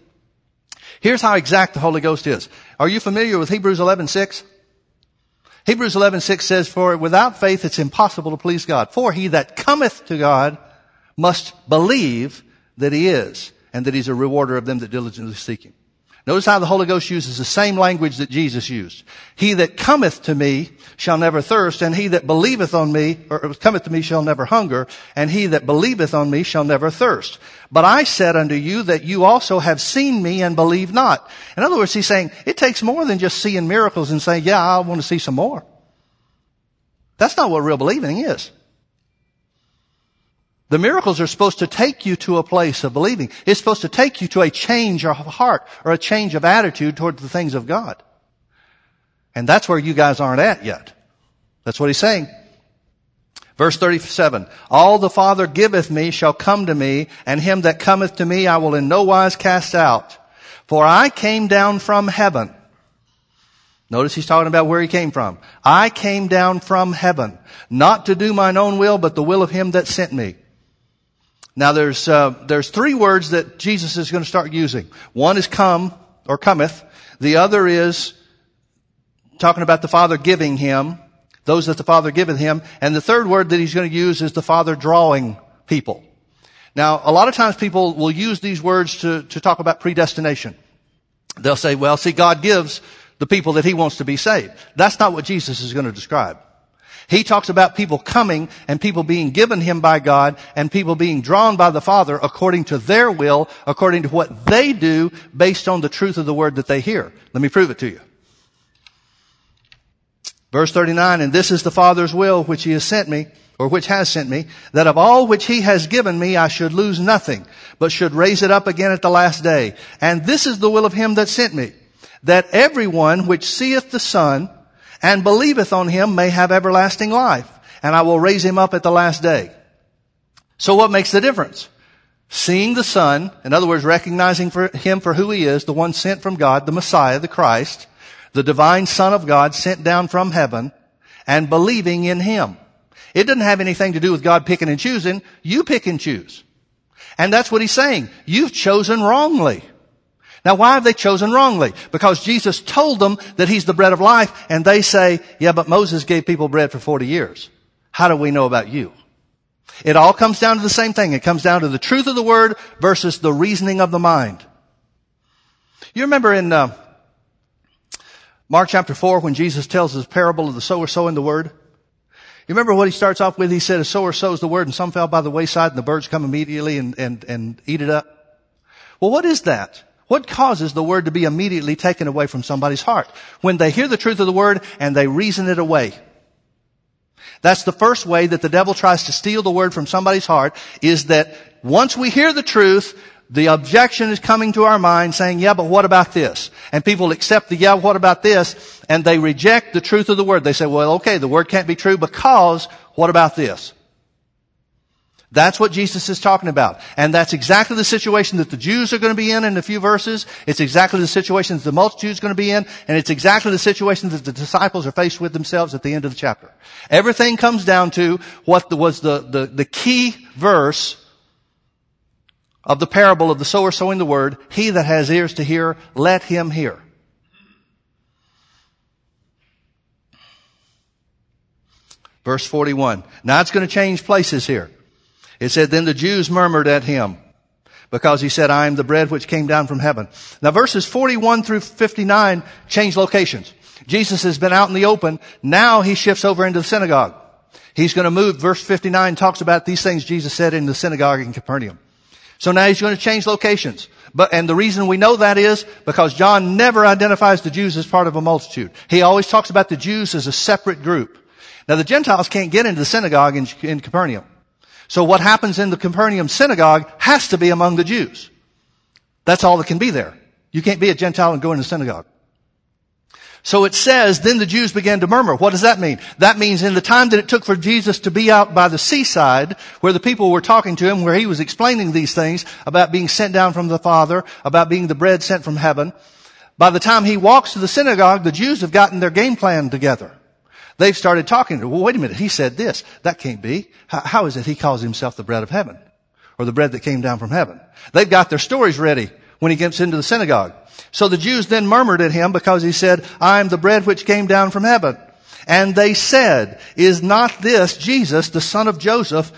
A: Here's how exact the Holy Ghost is. Are you familiar with Hebrews 11:6? Hebrews 11:6 says, "For without faith it's impossible to please God. For he that cometh to God must believe that he is, and that he's a rewarder of them that diligently seek him." Notice how the Holy Ghost uses the same language that Jesus used. He that cometh to me shall never thirst, and he that believeth on me, or cometh to me shall never hunger, and he that believeth on me shall never thirst. But I said unto you that you also have seen me and believe not. In other words, he's saying, it takes more than just seeing miracles and saying, yeah, I want to see some more. That's not what real believing is. The miracles are supposed to take you to a place of believing. It's supposed to take you to a change of heart or a change of attitude toward the things of God. And that's where you guys aren't at yet. That's what he's saying. Verse 37, All the Father giveth me shall come to me, and him that cometh to me I will in no wise cast out. For I came down from heaven. Notice he's talking about where he came from. I came down from heaven, not to do mine own will, but the will of him that sent me. Now there's, uh, there's three words that Jesus is going to start using. One is come, or cometh. The other is talking about the Father giving him, those that the Father giveth him. And the third word that he's going to use is the Father drawing people. Now, a lot of times people will use these words to, to talk about predestination. They'll say, well, see, God gives the people that he wants to be saved. That's not what Jesus is going to describe. He talks about people coming and people being given him by God and people being drawn by the Father according to their will, according to what they do based on the truth of the word that they hear. Let me prove it to you. Verse 39, and this is the Father's will which he has sent me, or which has sent me, that of all which he has given me I should lose nothing, but should raise it up again at the last day. And this is the will of him that sent me, that everyone which seeth the Son and believeth on him may have everlasting life, and I will raise him up at the last day. So what makes the difference? Seeing the Son, in other words, recognizing for him for who he is, the one sent from God, the Messiah, the Christ, the divine Son of God sent down from heaven, and believing in him. It doesn't have anything to do with God picking and choosing. You pick and choose. And that's what he's saying. You've chosen wrongly. Now why have they chosen wrongly? Because Jesus told them that He's the bread of life and they say, yeah, but Moses gave people bread for 40 years. How do we know about you? It all comes down to the same thing. It comes down to the truth of the word versus the reasoning of the mind. You remember in uh, Mark chapter 4 when Jesus tells his parable of the sower sowing the word? You remember what he starts off with? He said, a sower sows the word and some fell by the wayside and the birds come immediately and, and, and eat it up. Well, what is that? What causes the word to be immediately taken away from somebody's heart? When they hear the truth of the word and they reason it away. That's the first way that the devil tries to steal the word from somebody's heart is that once we hear the truth, the objection is coming to our mind saying, yeah, but what about this? And people accept the, yeah, what about this? And they reject the truth of the word. They say, well, okay, the word can't be true because what about this? That's what Jesus is talking about. And that's exactly the situation that the Jews are going to be in in a few verses. It's exactly the situation that the multitude is going to be in. And it's exactly the situation that the disciples are faced with themselves at the end of the chapter. Everything comes down to what was the, the, the key verse of the parable of the sower sowing the word, he that has ears to hear, let him hear. Verse 41. Now it's going to change places here. It said, then the Jews murmured at him because he said, I am the bread which came down from heaven. Now verses 41 through 59 change locations. Jesus has been out in the open. Now he shifts over into the synagogue. He's going to move. Verse 59 talks about these things Jesus said in the synagogue in Capernaum. So now he's going to change locations. But, and the reason we know that is because John never identifies the Jews as part of a multitude. He always talks about the Jews as a separate group. Now the Gentiles can't get into the synagogue in, in Capernaum. So what happens in the Capernaum synagogue has to be among the Jews. That's all that can be there. You can't be a Gentile and go into the synagogue. So it says, then the Jews began to murmur. What does that mean? That means in the time that it took for Jesus to be out by the seaside, where the people were talking to him, where he was explaining these things about being sent down from the Father, about being the bread sent from heaven, by the time he walks to the synagogue, the Jews have gotten their game plan together. They've started talking. Well, wait a minute. He said this. That can't be. how, how is it he calls himself the bread of heaven? Or the bread that came down from heaven? They've got their stories ready when he gets into the synagogue. So the Jews then murmured at him because he said, I am the bread which came down from heaven. And they said, is not this Jesus, the son of Joseph,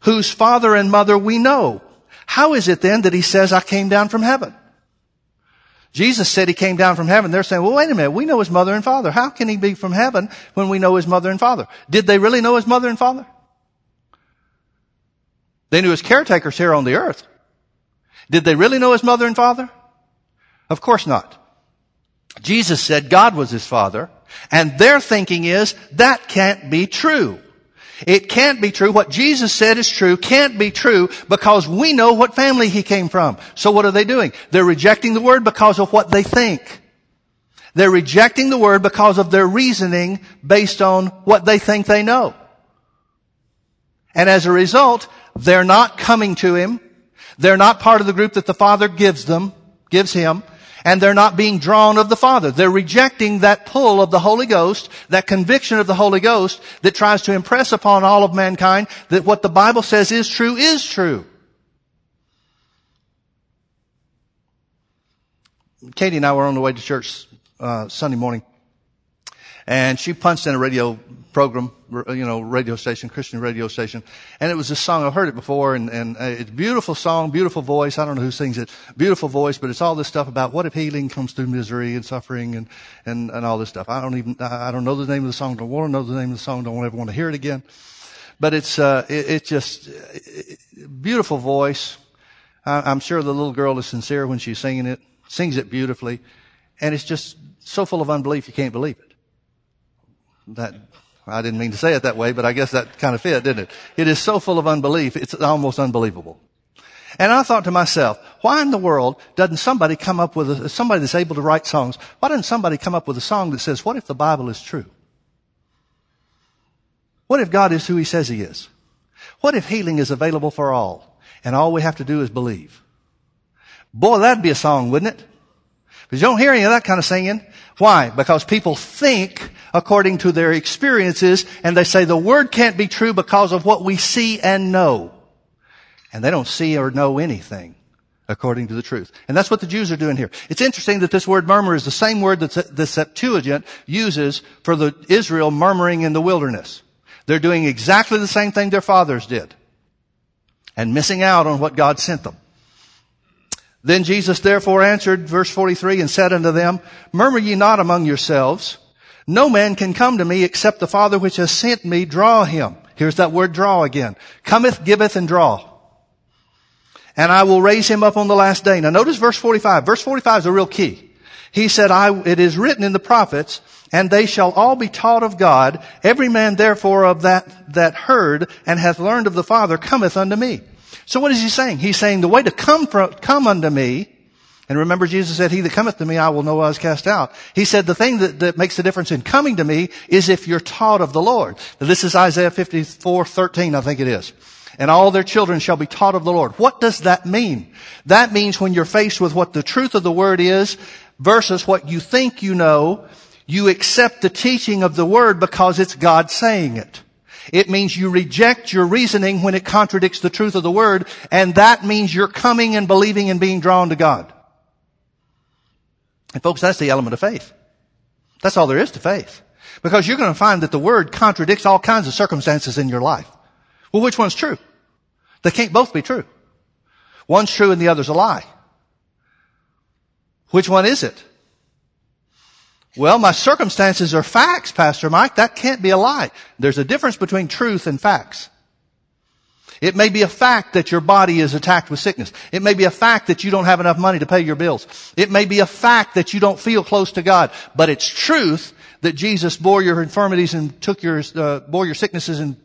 A: whose father and mother we know? How is it then that he says, I came down from heaven? Jesus said he came down from heaven. They're saying, well, wait a minute. We know his mother and father. How can he be from heaven when we know his mother and father? Did they really know his mother and father? They knew his caretakers here on the earth. Did they really know his mother and father? Of course not. Jesus said God was his father, and their thinking is that can't be true. It can't be true. What Jesus said is true, can't be true because we know what family he came from. So what are they doing? They're rejecting the word because of what they think. They're rejecting the word because of their reasoning based on what they think they know. And as a result, they're not coming to him. They're not part of the group that the Father gives them, gives him and they're not being drawn of the Father. They're rejecting that pull of the Holy Ghost, that conviction of the Holy Ghost that tries to impress upon all of mankind that what the Bible says is true is true. Katie and I were on the way to church uh, Sunday morning, and she punched in a radio program, you know, radio station, Christian radio station. And it was this song. I've heard it before and, and uh, it's a beautiful song, beautiful voice. I don't know who sings it. Beautiful voice, but it's all this stuff about what if healing comes through misery and suffering and, and, and all this stuff. I don't even, I don't know the name of the song. Don't want to know the name of the song. Don't ever want to hear it again. But it's, uh, it, it's just it, beautiful voice. I, I'm sure the little girl is sincere when she's singing it, sings it beautifully. And it's just so full of unbelief you can't believe it. That I didn't mean to say it that way, but I guess that kind of fit, didn't it? It is so full of unbelief, it's almost unbelievable. And I thought to myself, why in the world doesn't somebody come up with a, somebody that's able to write songs, why doesn't somebody come up with a song that says, what if the Bible is true? What if God is who He says He is? What if healing is available for all and all we have to do is believe? Boy, that'd be a song, wouldn't it? Because you don't hear any of that kind of singing. Why? Because people think according to their experiences and they say the word can't be true because of what we see and know. And they don't see or know anything according to the truth. And that's what the Jews are doing here. It's interesting that this word murmur is the same word that the Septuagint uses for the Israel murmuring in the wilderness. They're doing exactly the same thing their fathers did and missing out on what God sent them. Then Jesus therefore answered, verse 43, and said unto them, Murmur ye not among yourselves. No man can come to me except the Father which has sent me draw him. Here's that word draw again. Cometh, giveth, and draw. And I will raise him up on the last day. Now notice verse 45. Verse 45 is a real key. He said, I, it is written in the prophets, and they shall all be taught of God. Every man therefore of that, that heard and hath learned of the Father cometh unto me. So what is he saying? He's saying the way to come from, come unto me, and remember Jesus said, he that cometh to me, I will know I was cast out. He said the thing that, that makes the difference in coming to me is if you're taught of the Lord. Now, this is Isaiah 54, 13, I think it is. And all their children shall be taught of the Lord. What does that mean? That means when you're faced with what the truth of the word is versus what you think you know, you accept the teaching of the word because it's God saying it. It means you reject your reasoning when it contradicts the truth of the word, and that means you're coming and believing and being drawn to God. And folks, that's the element of faith. That's all there is to faith. Because you're going to find that the word contradicts all kinds of circumstances in your life. Well, which one's true? They can't both be true. One's true and the other's a lie. Which one is it? Well, my circumstances are facts, Pastor Mike. That can't be a lie. There's a difference between truth and facts. It may be a fact that your body is attacked with sickness. It may be a fact that you don't have enough money to pay your bills. It may be a fact that you don't feel close to God. But it's truth that Jesus bore your infirmities and took your, uh, bore your sicknesses and,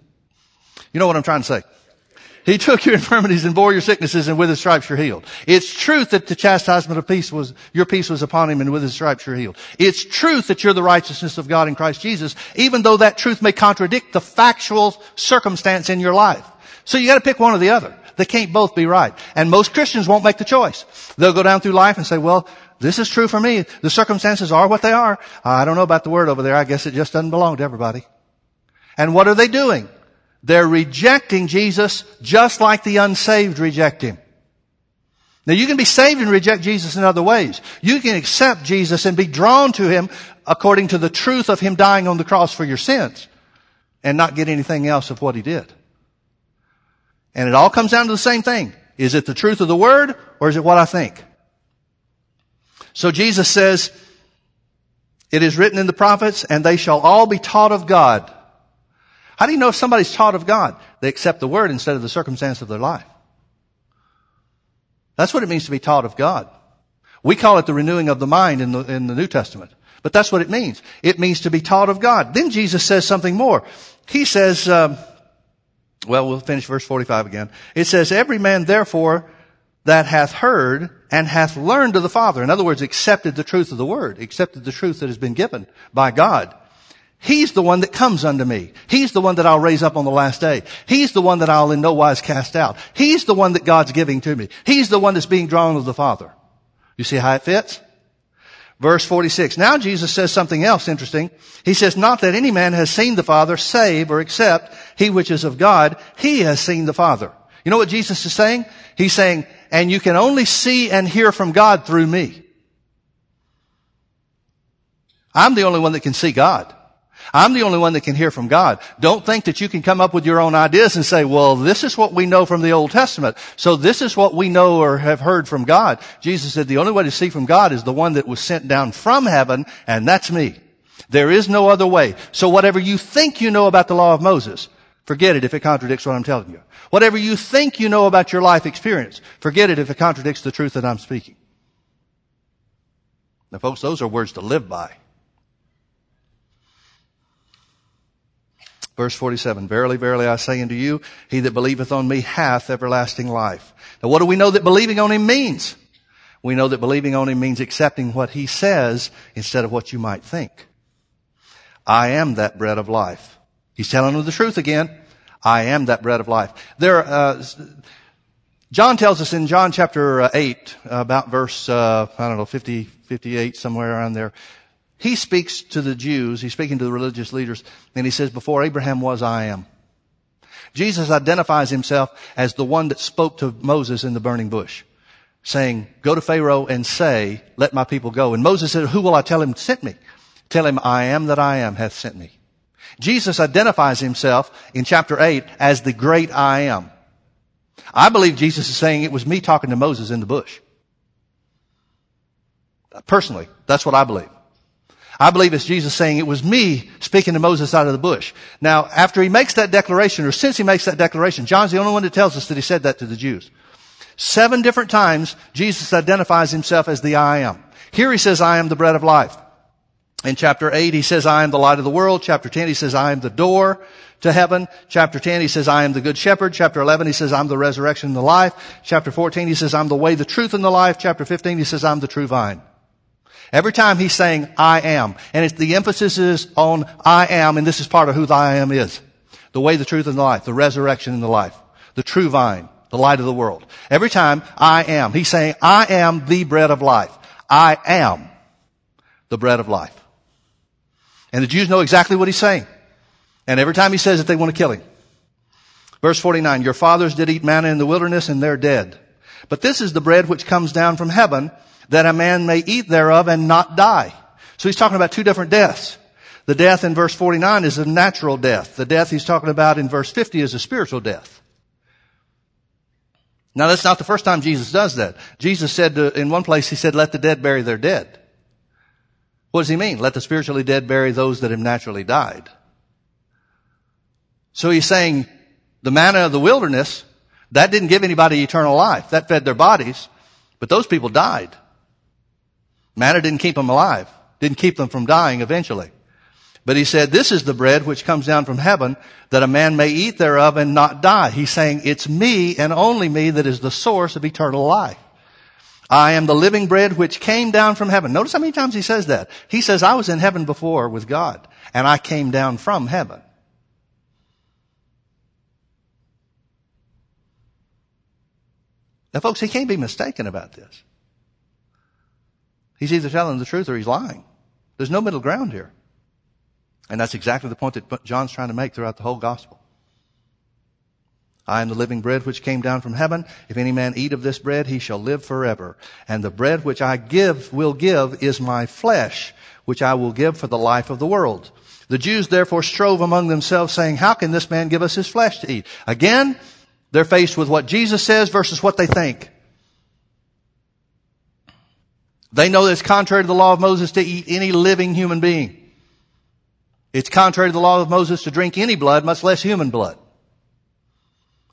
A: you know what I'm trying to say. He took your [laughs] infirmities and bore your sicknesses and with his stripes you're healed. It's truth that the chastisement of peace was, your peace was upon him and with his stripes you're healed. It's truth that you're the righteousness of God in Christ Jesus, even though that truth may contradict the factual circumstance in your life. So you gotta pick one or the other. They can't both be right. And most Christians won't make the choice. They'll go down through life and say, well, this is true for me. The circumstances are what they are. I don't know about the word over there. I guess it just doesn't belong to everybody. And what are they doing? They're rejecting Jesus just like the unsaved reject Him. Now you can be saved and reject Jesus in other ways. You can accept Jesus and be drawn to Him according to the truth of Him dying on the cross for your sins and not get anything else of what He did. And it all comes down to the same thing. Is it the truth of the Word or is it what I think? So Jesus says, it is written in the prophets and they shall all be taught of God. How do you know if somebody's taught of God? They accept the word instead of the circumstance of their life. That's what it means to be taught of God. We call it the renewing of the mind in the, in the New Testament. But that's what it means. It means to be taught of God. Then Jesus says something more. He says, um, well, we'll finish verse 45 again. It says, every man therefore that hath heard and hath learned of the Father. In other words, accepted the truth of the word, accepted the truth that has been given by God. He's the one that comes unto me. He's the one that I'll raise up on the last day. He's the one that I'll in no wise cast out. He's the one that God's giving to me. He's the one that's being drawn of the Father. You see how it fits? Verse 46. Now Jesus says something else interesting. He says, not that any man has seen the Father save or except he which is of God, he has seen the Father. You know what Jesus is saying? He's saying, and you can only see and hear from God through me. I'm the only one that can see God. I'm the only one that can hear from God. Don't think that you can come up with your own ideas and say, well, this is what we know from the Old Testament. So this is what we know or have heard from God. Jesus said the only way to see from God is the one that was sent down from heaven, and that's me. There is no other way. So whatever you think you know about the law of Moses, forget it if it contradicts what I'm telling you. Whatever you think you know about your life experience, forget it if it contradicts the truth that I'm speaking. Now folks, those are words to live by. Verse 47, Verily, verily, I say unto you, he that believeth on me hath everlasting life. Now what do we know that believing on him means? We know that believing on him means accepting what he says instead of what you might think. I am that bread of life. He's telling them the truth again. I am that bread of life. There, uh, John tells us in John chapter uh, 8, about verse, uh, I don't know, 50, 58, somewhere around there, he speaks to the Jews, he's speaking to the religious leaders, and he says, before Abraham was, I am. Jesus identifies himself as the one that spoke to Moses in the burning bush, saying, go to Pharaoh and say, let my people go. And Moses said, who will I tell him sent me? Tell him, I am that I am hath sent me. Jesus identifies himself in chapter 8 as the great I am. I believe Jesus is saying it was me talking to Moses in the bush. Personally, that's what I believe. I believe it's Jesus saying it was me speaking to Moses out of the bush. Now, after he makes that declaration, or since he makes that declaration, John's the only one that tells us that he said that to the Jews. Seven different times, Jesus identifies himself as the I am. Here he says, I am the bread of life. In chapter 8, he says, I am the light of the world. Chapter 10, he says, I am the door to heaven. Chapter 10, he says, I am the good shepherd. Chapter 11, he says, I'm the resurrection and the life. Chapter 14, he says, I'm the way, the truth, and the life. Chapter 15, he says, I'm the true vine. Every time he's saying, I am. And it's, the emphasis is on I am, and this is part of who the I am is. The way, the truth, and the life. The resurrection and the life. The true vine. The light of the world. Every time, I am. He's saying, I am the bread of life. I am the bread of life. And the Jews know exactly what he's saying. And every time he says it, they want to kill him. Verse 49, your fathers did eat manna in the wilderness and they're dead. But this is the bread which comes down from heaven that a man may eat thereof and not die. So he's talking about two different deaths. The death in verse 49 is a natural death. The death he's talking about in verse 50 is a spiritual death. Now that's not the first time Jesus does that. Jesus said to, in one place, he said, let the dead bury their dead. What does he mean? Let the spiritually dead bury those that have naturally died. So he's saying the manna of the wilderness, that didn't give anybody eternal life. That fed their bodies, but those people died. Manna didn't keep them alive, didn't keep them from dying eventually. But he said, this is the bread which comes down from heaven that a man may eat thereof and not die. He's saying, it's me and only me that is the source of eternal life. I am the living bread which came down from heaven. Notice how many times he says that. He says, I was in heaven before with God and I came down from heaven. Now folks, he can't be mistaken about this. He's either telling the truth or he's lying. There's no middle ground here. And that's exactly the point that John's trying to make throughout the whole gospel. I am the living bread which came down from heaven. If any man eat of this bread, he shall live forever. And the bread which I give, will give, is my flesh, which I will give for the life of the world. The Jews therefore strove among themselves saying, how can this man give us his flesh to eat? Again, they're faced with what Jesus says versus what they think. They know it's contrary to the law of Moses to eat any living human being. It's contrary to the law of Moses to drink any blood, much less human blood.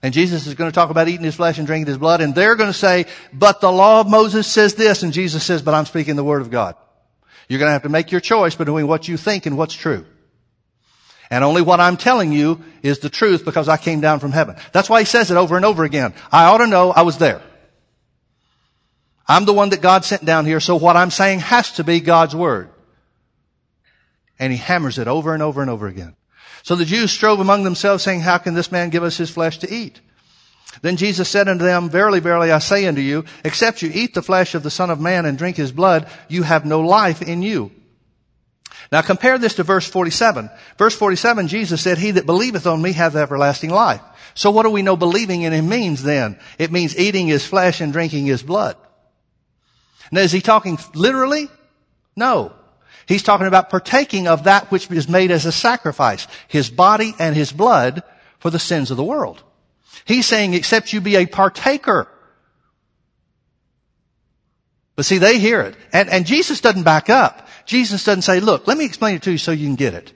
A: And Jesus is going to talk about eating his flesh and drinking his blood, and they're going to say, but the law of Moses says this, and Jesus says, but I'm speaking the word of God. You're going to have to make your choice between what you think and what's true. And only what I'm telling you is the truth because I came down from heaven. That's why he says it over and over again. I ought to know I was there. I'm the one that God sent down here, so what I'm saying has to be God's word. And he hammers it over and over and over again. So the Jews strove among themselves saying, how can this man give us his flesh to eat? Then Jesus said unto them, Verily, verily, I say unto you, except you eat the flesh of the Son of Man and drink his blood, you have no life in you. Now compare this to verse 47. Verse 47, Jesus said, He that believeth on me hath everlasting life. So what do we know believing in him means then? It means eating his flesh and drinking his blood. Now is he talking literally? No. He's talking about partaking of that which is made as a sacrifice, his body and his blood for the sins of the world. He's saying, except you be a partaker. But see, they hear it. And, and Jesus doesn't back up. Jesus doesn't say, look, let me explain it to you so you can get it.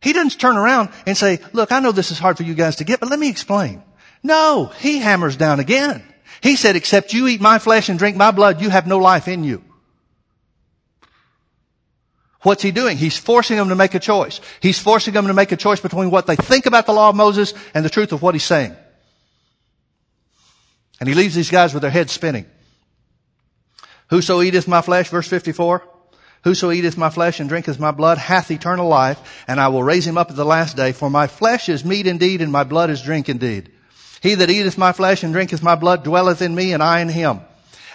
A: He doesn't turn around and say, look, I know this is hard for you guys to get, but let me explain. No, he hammers down again. He said, except you eat my flesh and drink my blood, you have no life in you. What's he doing? He's forcing them to make a choice. He's forcing them to make a choice between what they think about the law of Moses and the truth of what he's saying. And he leaves these guys with their heads spinning. Whoso eateth my flesh, verse 54, whoso eateth my flesh and drinketh my blood hath eternal life, and I will raise him up at the last day. For my flesh is meat indeed, and my blood is drink indeed. He that eateth my flesh and drinketh my blood dwelleth in me, and I in him.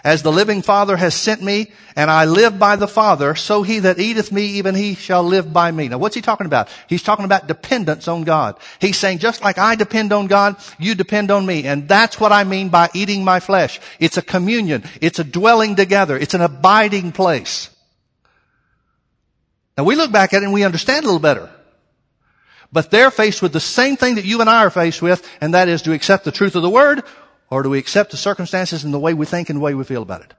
A: As the living Father has sent me, and I live by the Father, so he that eateth me, even he shall live by me. Now what's he talking about? He's talking about dependence on God. He's saying, just like I depend on God, you depend on me. And that's what I mean by eating my flesh. It's a communion. It's a dwelling together. It's an abiding place. Now we look back at it and we understand a little better. But they're faced with the same thing that you and I are faced with, and that is to accept the truth of the Word or do we accept the circumstances and the way we think and the way we feel about it?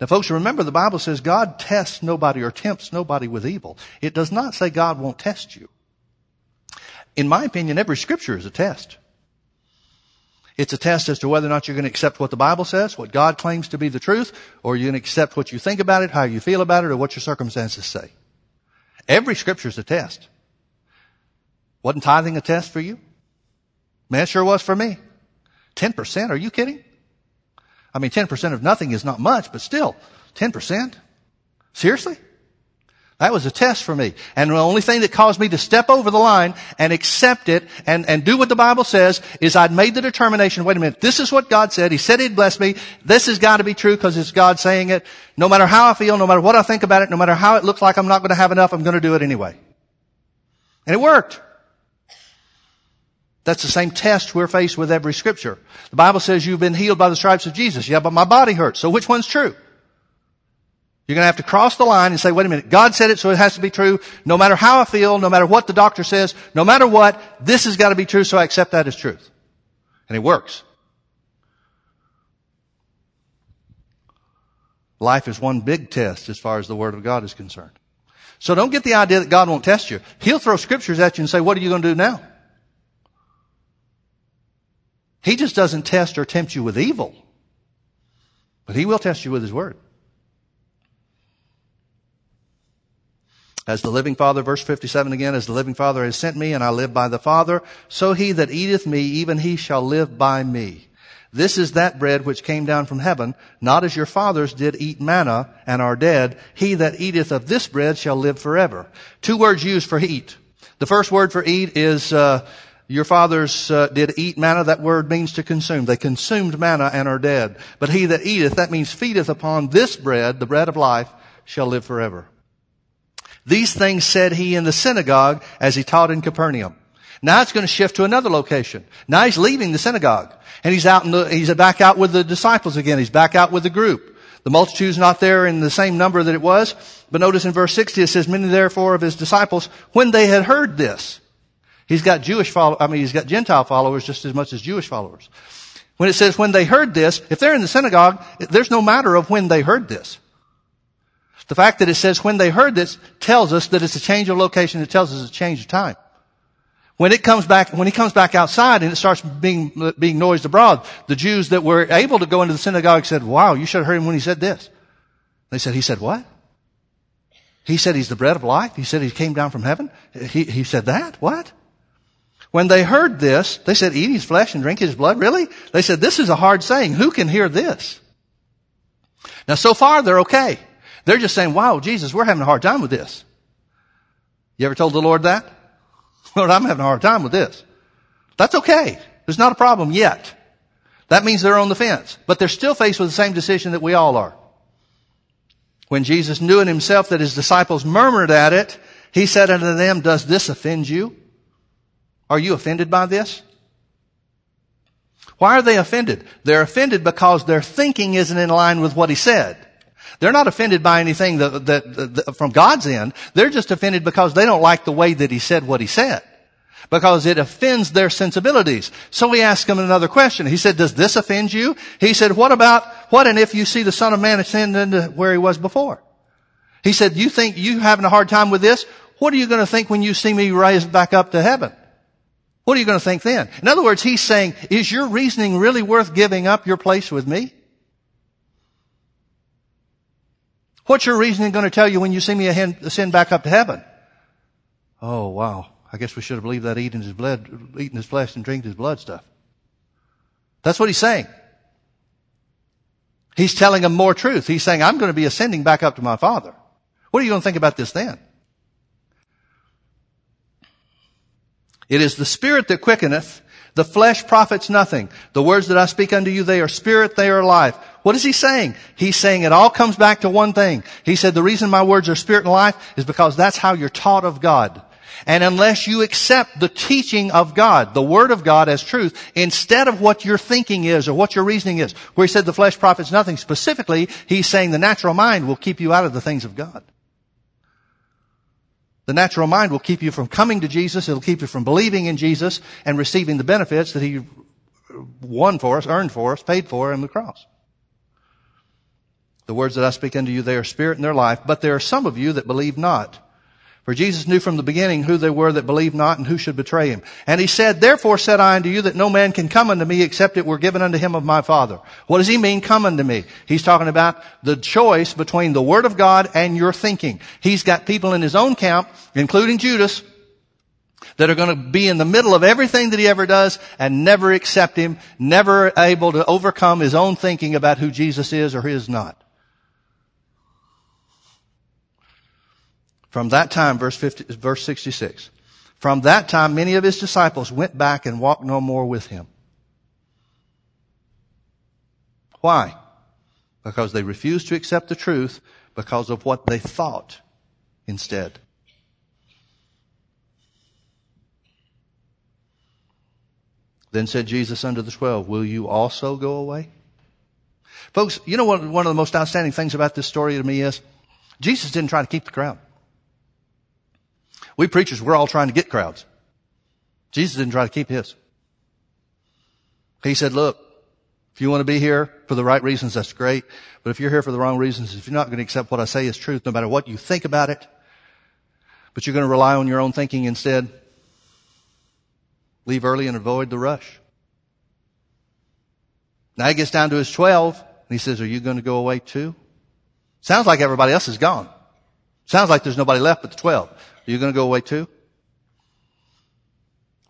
A: Now folks, remember the Bible says God tests nobody or tempts nobody with evil. It does not say God won't test you. In my opinion, every scripture is a test. It's a test as to whether or not you're going to accept what the Bible says, what God claims to be the truth, or you're going to accept what you think about it, how you feel about it, or what your circumstances say. Every scripture is a test. Wasn't tithing a test for you? Man, it sure was for me. 10%? Are you kidding? I mean, 10% of nothing is not much, but still, 10%? Seriously? That was a test for me. And the only thing that caused me to step over the line and accept it and, and do what the Bible says is I'd made the determination, wait a minute, this is what God said. He said He'd bless me. This has got to be true because it's God saying it. No matter how I feel, no matter what I think about it, no matter how it looks like I'm not going to have enough, I'm going to do it anyway. And it worked. That's the same test we're faced with every scripture. The Bible says you've been healed by the stripes of Jesus. Yeah, but my body hurts. So which one's true? You're going to have to cross the line and say, wait a minute, God said it, so it has to be true. No matter how I feel, no matter what the doctor says, no matter what, this has got to be true, so I accept that as truth. And it works. Life is one big test as far as the Word of God is concerned. So don't get the idea that God won't test you. He'll throw scriptures at you and say, what are you going to do now? He just doesn't test or tempt you with evil. But He will test you with His Word. As the living Father, verse 57 again, as the living Father has sent me and I live by the Father, so he that eateth me, even he shall live by me. This is that bread which came down from heaven, not as your fathers did eat manna and are dead. He that eateth of this bread shall live forever. Two words used for eat. The first word for eat is, uh, your fathers uh, did eat manna. That word means to consume. They consumed manna and are dead. But he that eateth, that means feedeth upon this bread, the bread of life, shall live forever. These things said he in the synagogue as he taught in Capernaum. Now it's going to shift to another location. Now he's leaving the synagogue and he's out in the, he's back out with the disciples again. He's back out with the group. The multitude's not there in the same number that it was. But notice in verse 60 it says, many therefore of his disciples, when they had heard this, he's got Jewish follow, I mean, he's got Gentile followers just as much as Jewish followers. When it says when they heard this, if they're in the synagogue, there's no matter of when they heard this. The fact that it says when they heard this tells us that it's a change of location. It tells us it's a change of time. When it comes back, when he comes back outside and it starts being, being noised abroad, the Jews that were able to go into the synagogue said, wow, you should have heard him when he said this. They said, he said what? He said he's the bread of life. He said he came down from heaven. He, he said that? What? When they heard this, they said, eat his flesh and drink his blood? Really? They said, this is a hard saying. Who can hear this? Now so far they're okay. They're just saying, wow, Jesus, we're having a hard time with this. You ever told the Lord that? [laughs] Lord, I'm having a hard time with this. That's okay. There's not a problem yet. That means they're on the fence. But they're still faced with the same decision that we all are. When Jesus knew in himself that his disciples murmured at it, he said unto them, does this offend you? Are you offended by this? Why are they offended? They're offended because their thinking isn't in line with what he said. They're not offended by anything that, that, that, from God's end. They're just offended because they don't like the way that he said what he said. Because it offends their sensibilities. So he ask him another question. He said, does this offend you? He said, what about, what and if you see the Son of Man ascend into where he was before? He said, you think you having a hard time with this? What are you going to think when you see me raised back up to heaven? What are you going to think then? In other words, he's saying, is your reasoning really worth giving up your place with me? What's your reasoning going to tell you when you see me ascend back up to heaven? Oh, wow. I guess we should have believed that eating his blood, eating his flesh and drinking his blood stuff. That's what he's saying. He's telling them more truth. He's saying, I'm going to be ascending back up to my Father. What are you going to think about this then? It is the Spirit that quickeneth, the flesh profits nothing. The words that I speak unto you, they are spirit, they are life. What is he saying? He's saying it all comes back to one thing. He said the reason my words are spirit and life is because that's how you're taught of God. And unless you accept the teaching of God, the Word of God as truth, instead of what your thinking is or what your reasoning is, where he said the flesh profits nothing, specifically, he's saying the natural mind will keep you out of the things of God. The natural mind will keep you from coming to Jesus. It'll keep you from believing in Jesus and receiving the benefits that He won for us, earned for us, paid for in the cross. The words that I speak unto you, they are spirit and their life, but there are some of you that believe not. For Jesus knew from the beginning who they were that believed not and who should betray him. And he said, Therefore said I unto you that no man can come unto me except it were given unto him of my Father. What does he mean, come unto me? He's talking about the choice between the Word of God and your thinking. He's got people in his own camp, including Judas, that are going to be in the middle of everything that he ever does and never accept him, never able to overcome his own thinking about who Jesus is or is not. From that time, verse 50, verse 66. From that time, many of his disciples went back and walked no more with him. Why? Because they refused to accept the truth because of what they thought instead. Then said Jesus unto the twelve, Will you also go away? Folks, you know what one of the most outstanding things about this story to me is? Jesus didn't try to keep the crowd. We preachers, we're all trying to get crowds. Jesus didn't try to keep his. He said, look, if you want to be here for the right reasons, that's great. But if you're here for the wrong reasons, if you're not going to accept what I say as truth, no matter what you think about it, but you're going to rely on your own thinking instead, leave early and avoid the rush. Now he gets down to his 12 and he says, are you going to go away too? Sounds like everybody else is gone. Sounds like there's nobody left but the 12. Are you going to go away too?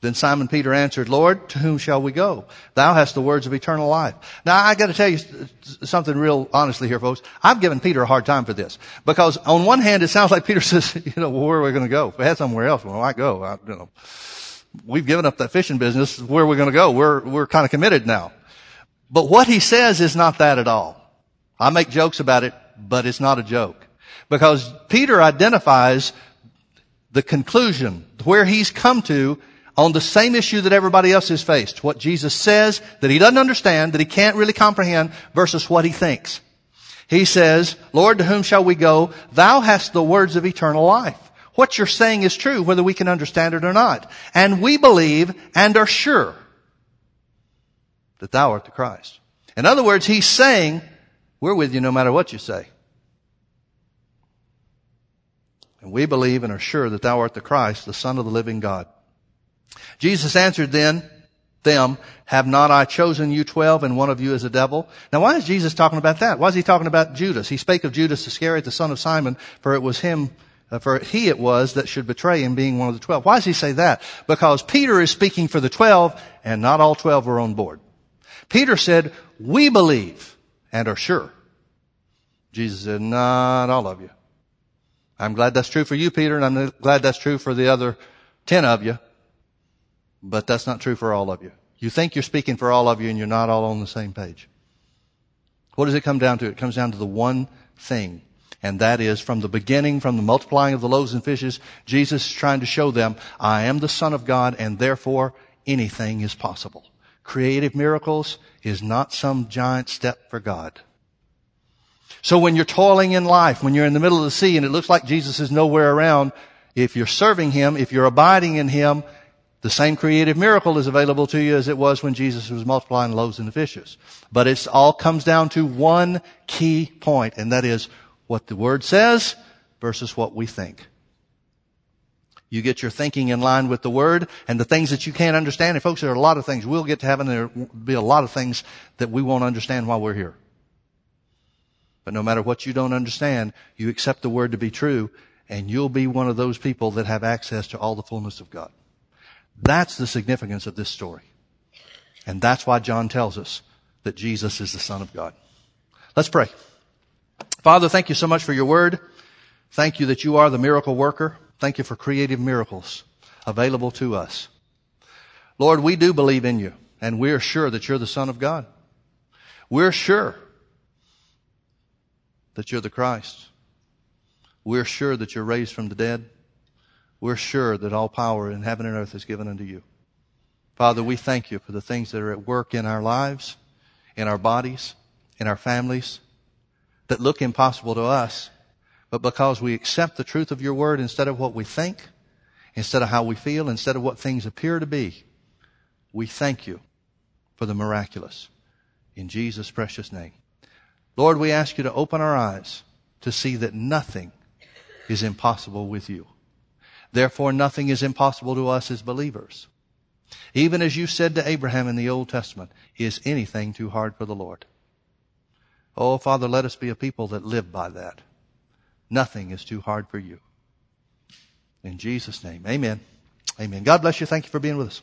A: Then Simon Peter answered, Lord, to whom shall we go? Thou hast the words of eternal life. Now I gotta tell you something real honestly here, folks. I've given Peter a hard time for this. Because on one hand, it sounds like Peter [laughs] says, you know, well, where are we gonna go? If we had somewhere else, well, I go. I, you know, we've given up that fishing business. Where are we gonna go? We're, we're kind of committed now. But what he says is not that at all. I make jokes about it, but it's not a joke. Because Peter identifies the conclusion, where he's come to on the same issue that everybody else has faced. What Jesus says that he doesn't understand, that he can't really comprehend versus what he thinks. He says, Lord, to whom shall we go? Thou hast the words of eternal life. What you're saying is true, whether we can understand it or not. And we believe and are sure that thou art the Christ. In other words, he's saying, we're with you no matter what you say. And we believe and are sure that thou art the Christ, the Son of the living God. Jesus answered then them, have not I chosen you twelve and one of you is a devil? Now why is Jesus talking about that? Why is he talking about Judas? He spake of Judas Iscariot, the son of Simon, for it was him uh, for he it was that should betray him being one of the twelve. Why does he say that? Because Peter is speaking for the twelve and not all twelve were on board. Peter said, we believe and are sure. Jesus said, not all of you. I'm glad that's true for you, Peter, and I'm glad that's true for the other ten of you. But that's not true for all of you. You think you're speaking for all of you and you're not all on the same page. What does it come down to? It comes down to the one thing. And that is from the beginning, from the multiplying of the loaves and fishes, Jesus is trying to show them, I am the Son of God and therefore anything is possible. Creative miracles is not some giant step for God. So when you're toiling in life, when you're in the middle of the sea and it looks like Jesus is nowhere around, if you're serving Him, if you're abiding in Him, the same creative miracle is available to you as it was when Jesus was multiplying loaves and fishes. But it all comes down to one key point, and that is what the Word says versus what we think. You get your thinking in line with the Word and the things that you can't understand. And folks, there are a lot of things we'll get to heaven. There will be a lot of things that we won't understand while we're here. But no matter what you don't understand, you accept the word to be true and you'll be one of those people that have access to all the fullness of God. That's the significance of this story. And that's why John tells us that Jesus is the Son of God. Let's pray. Father, thank you so much for your word. Thank you that you are the miracle worker. Thank you for creative miracles available to us. Lord, we do believe in you and we're sure that you're the Son of God. We're sure that you're the Christ. We're sure that you're raised from the dead. We're sure that all power in heaven and earth is given unto you. Father, we thank you for the things that are at work in our lives, in our bodies, in our families, that look impossible to us, but because we accept the truth of your word instead of what we think, instead of how we feel, instead of what things appear to be, we thank you for the miraculous. In Jesus' precious name. Lord, we ask you to open our eyes to see that nothing is impossible with you. Therefore, nothing is impossible to us as believers. Even as you said to Abraham in the Old Testament, is anything too hard for the Lord? Oh, Father, let us be a people that live by that. Nothing is too hard for you. In Jesus' name, amen. Amen. God bless you. Thank you for being with us.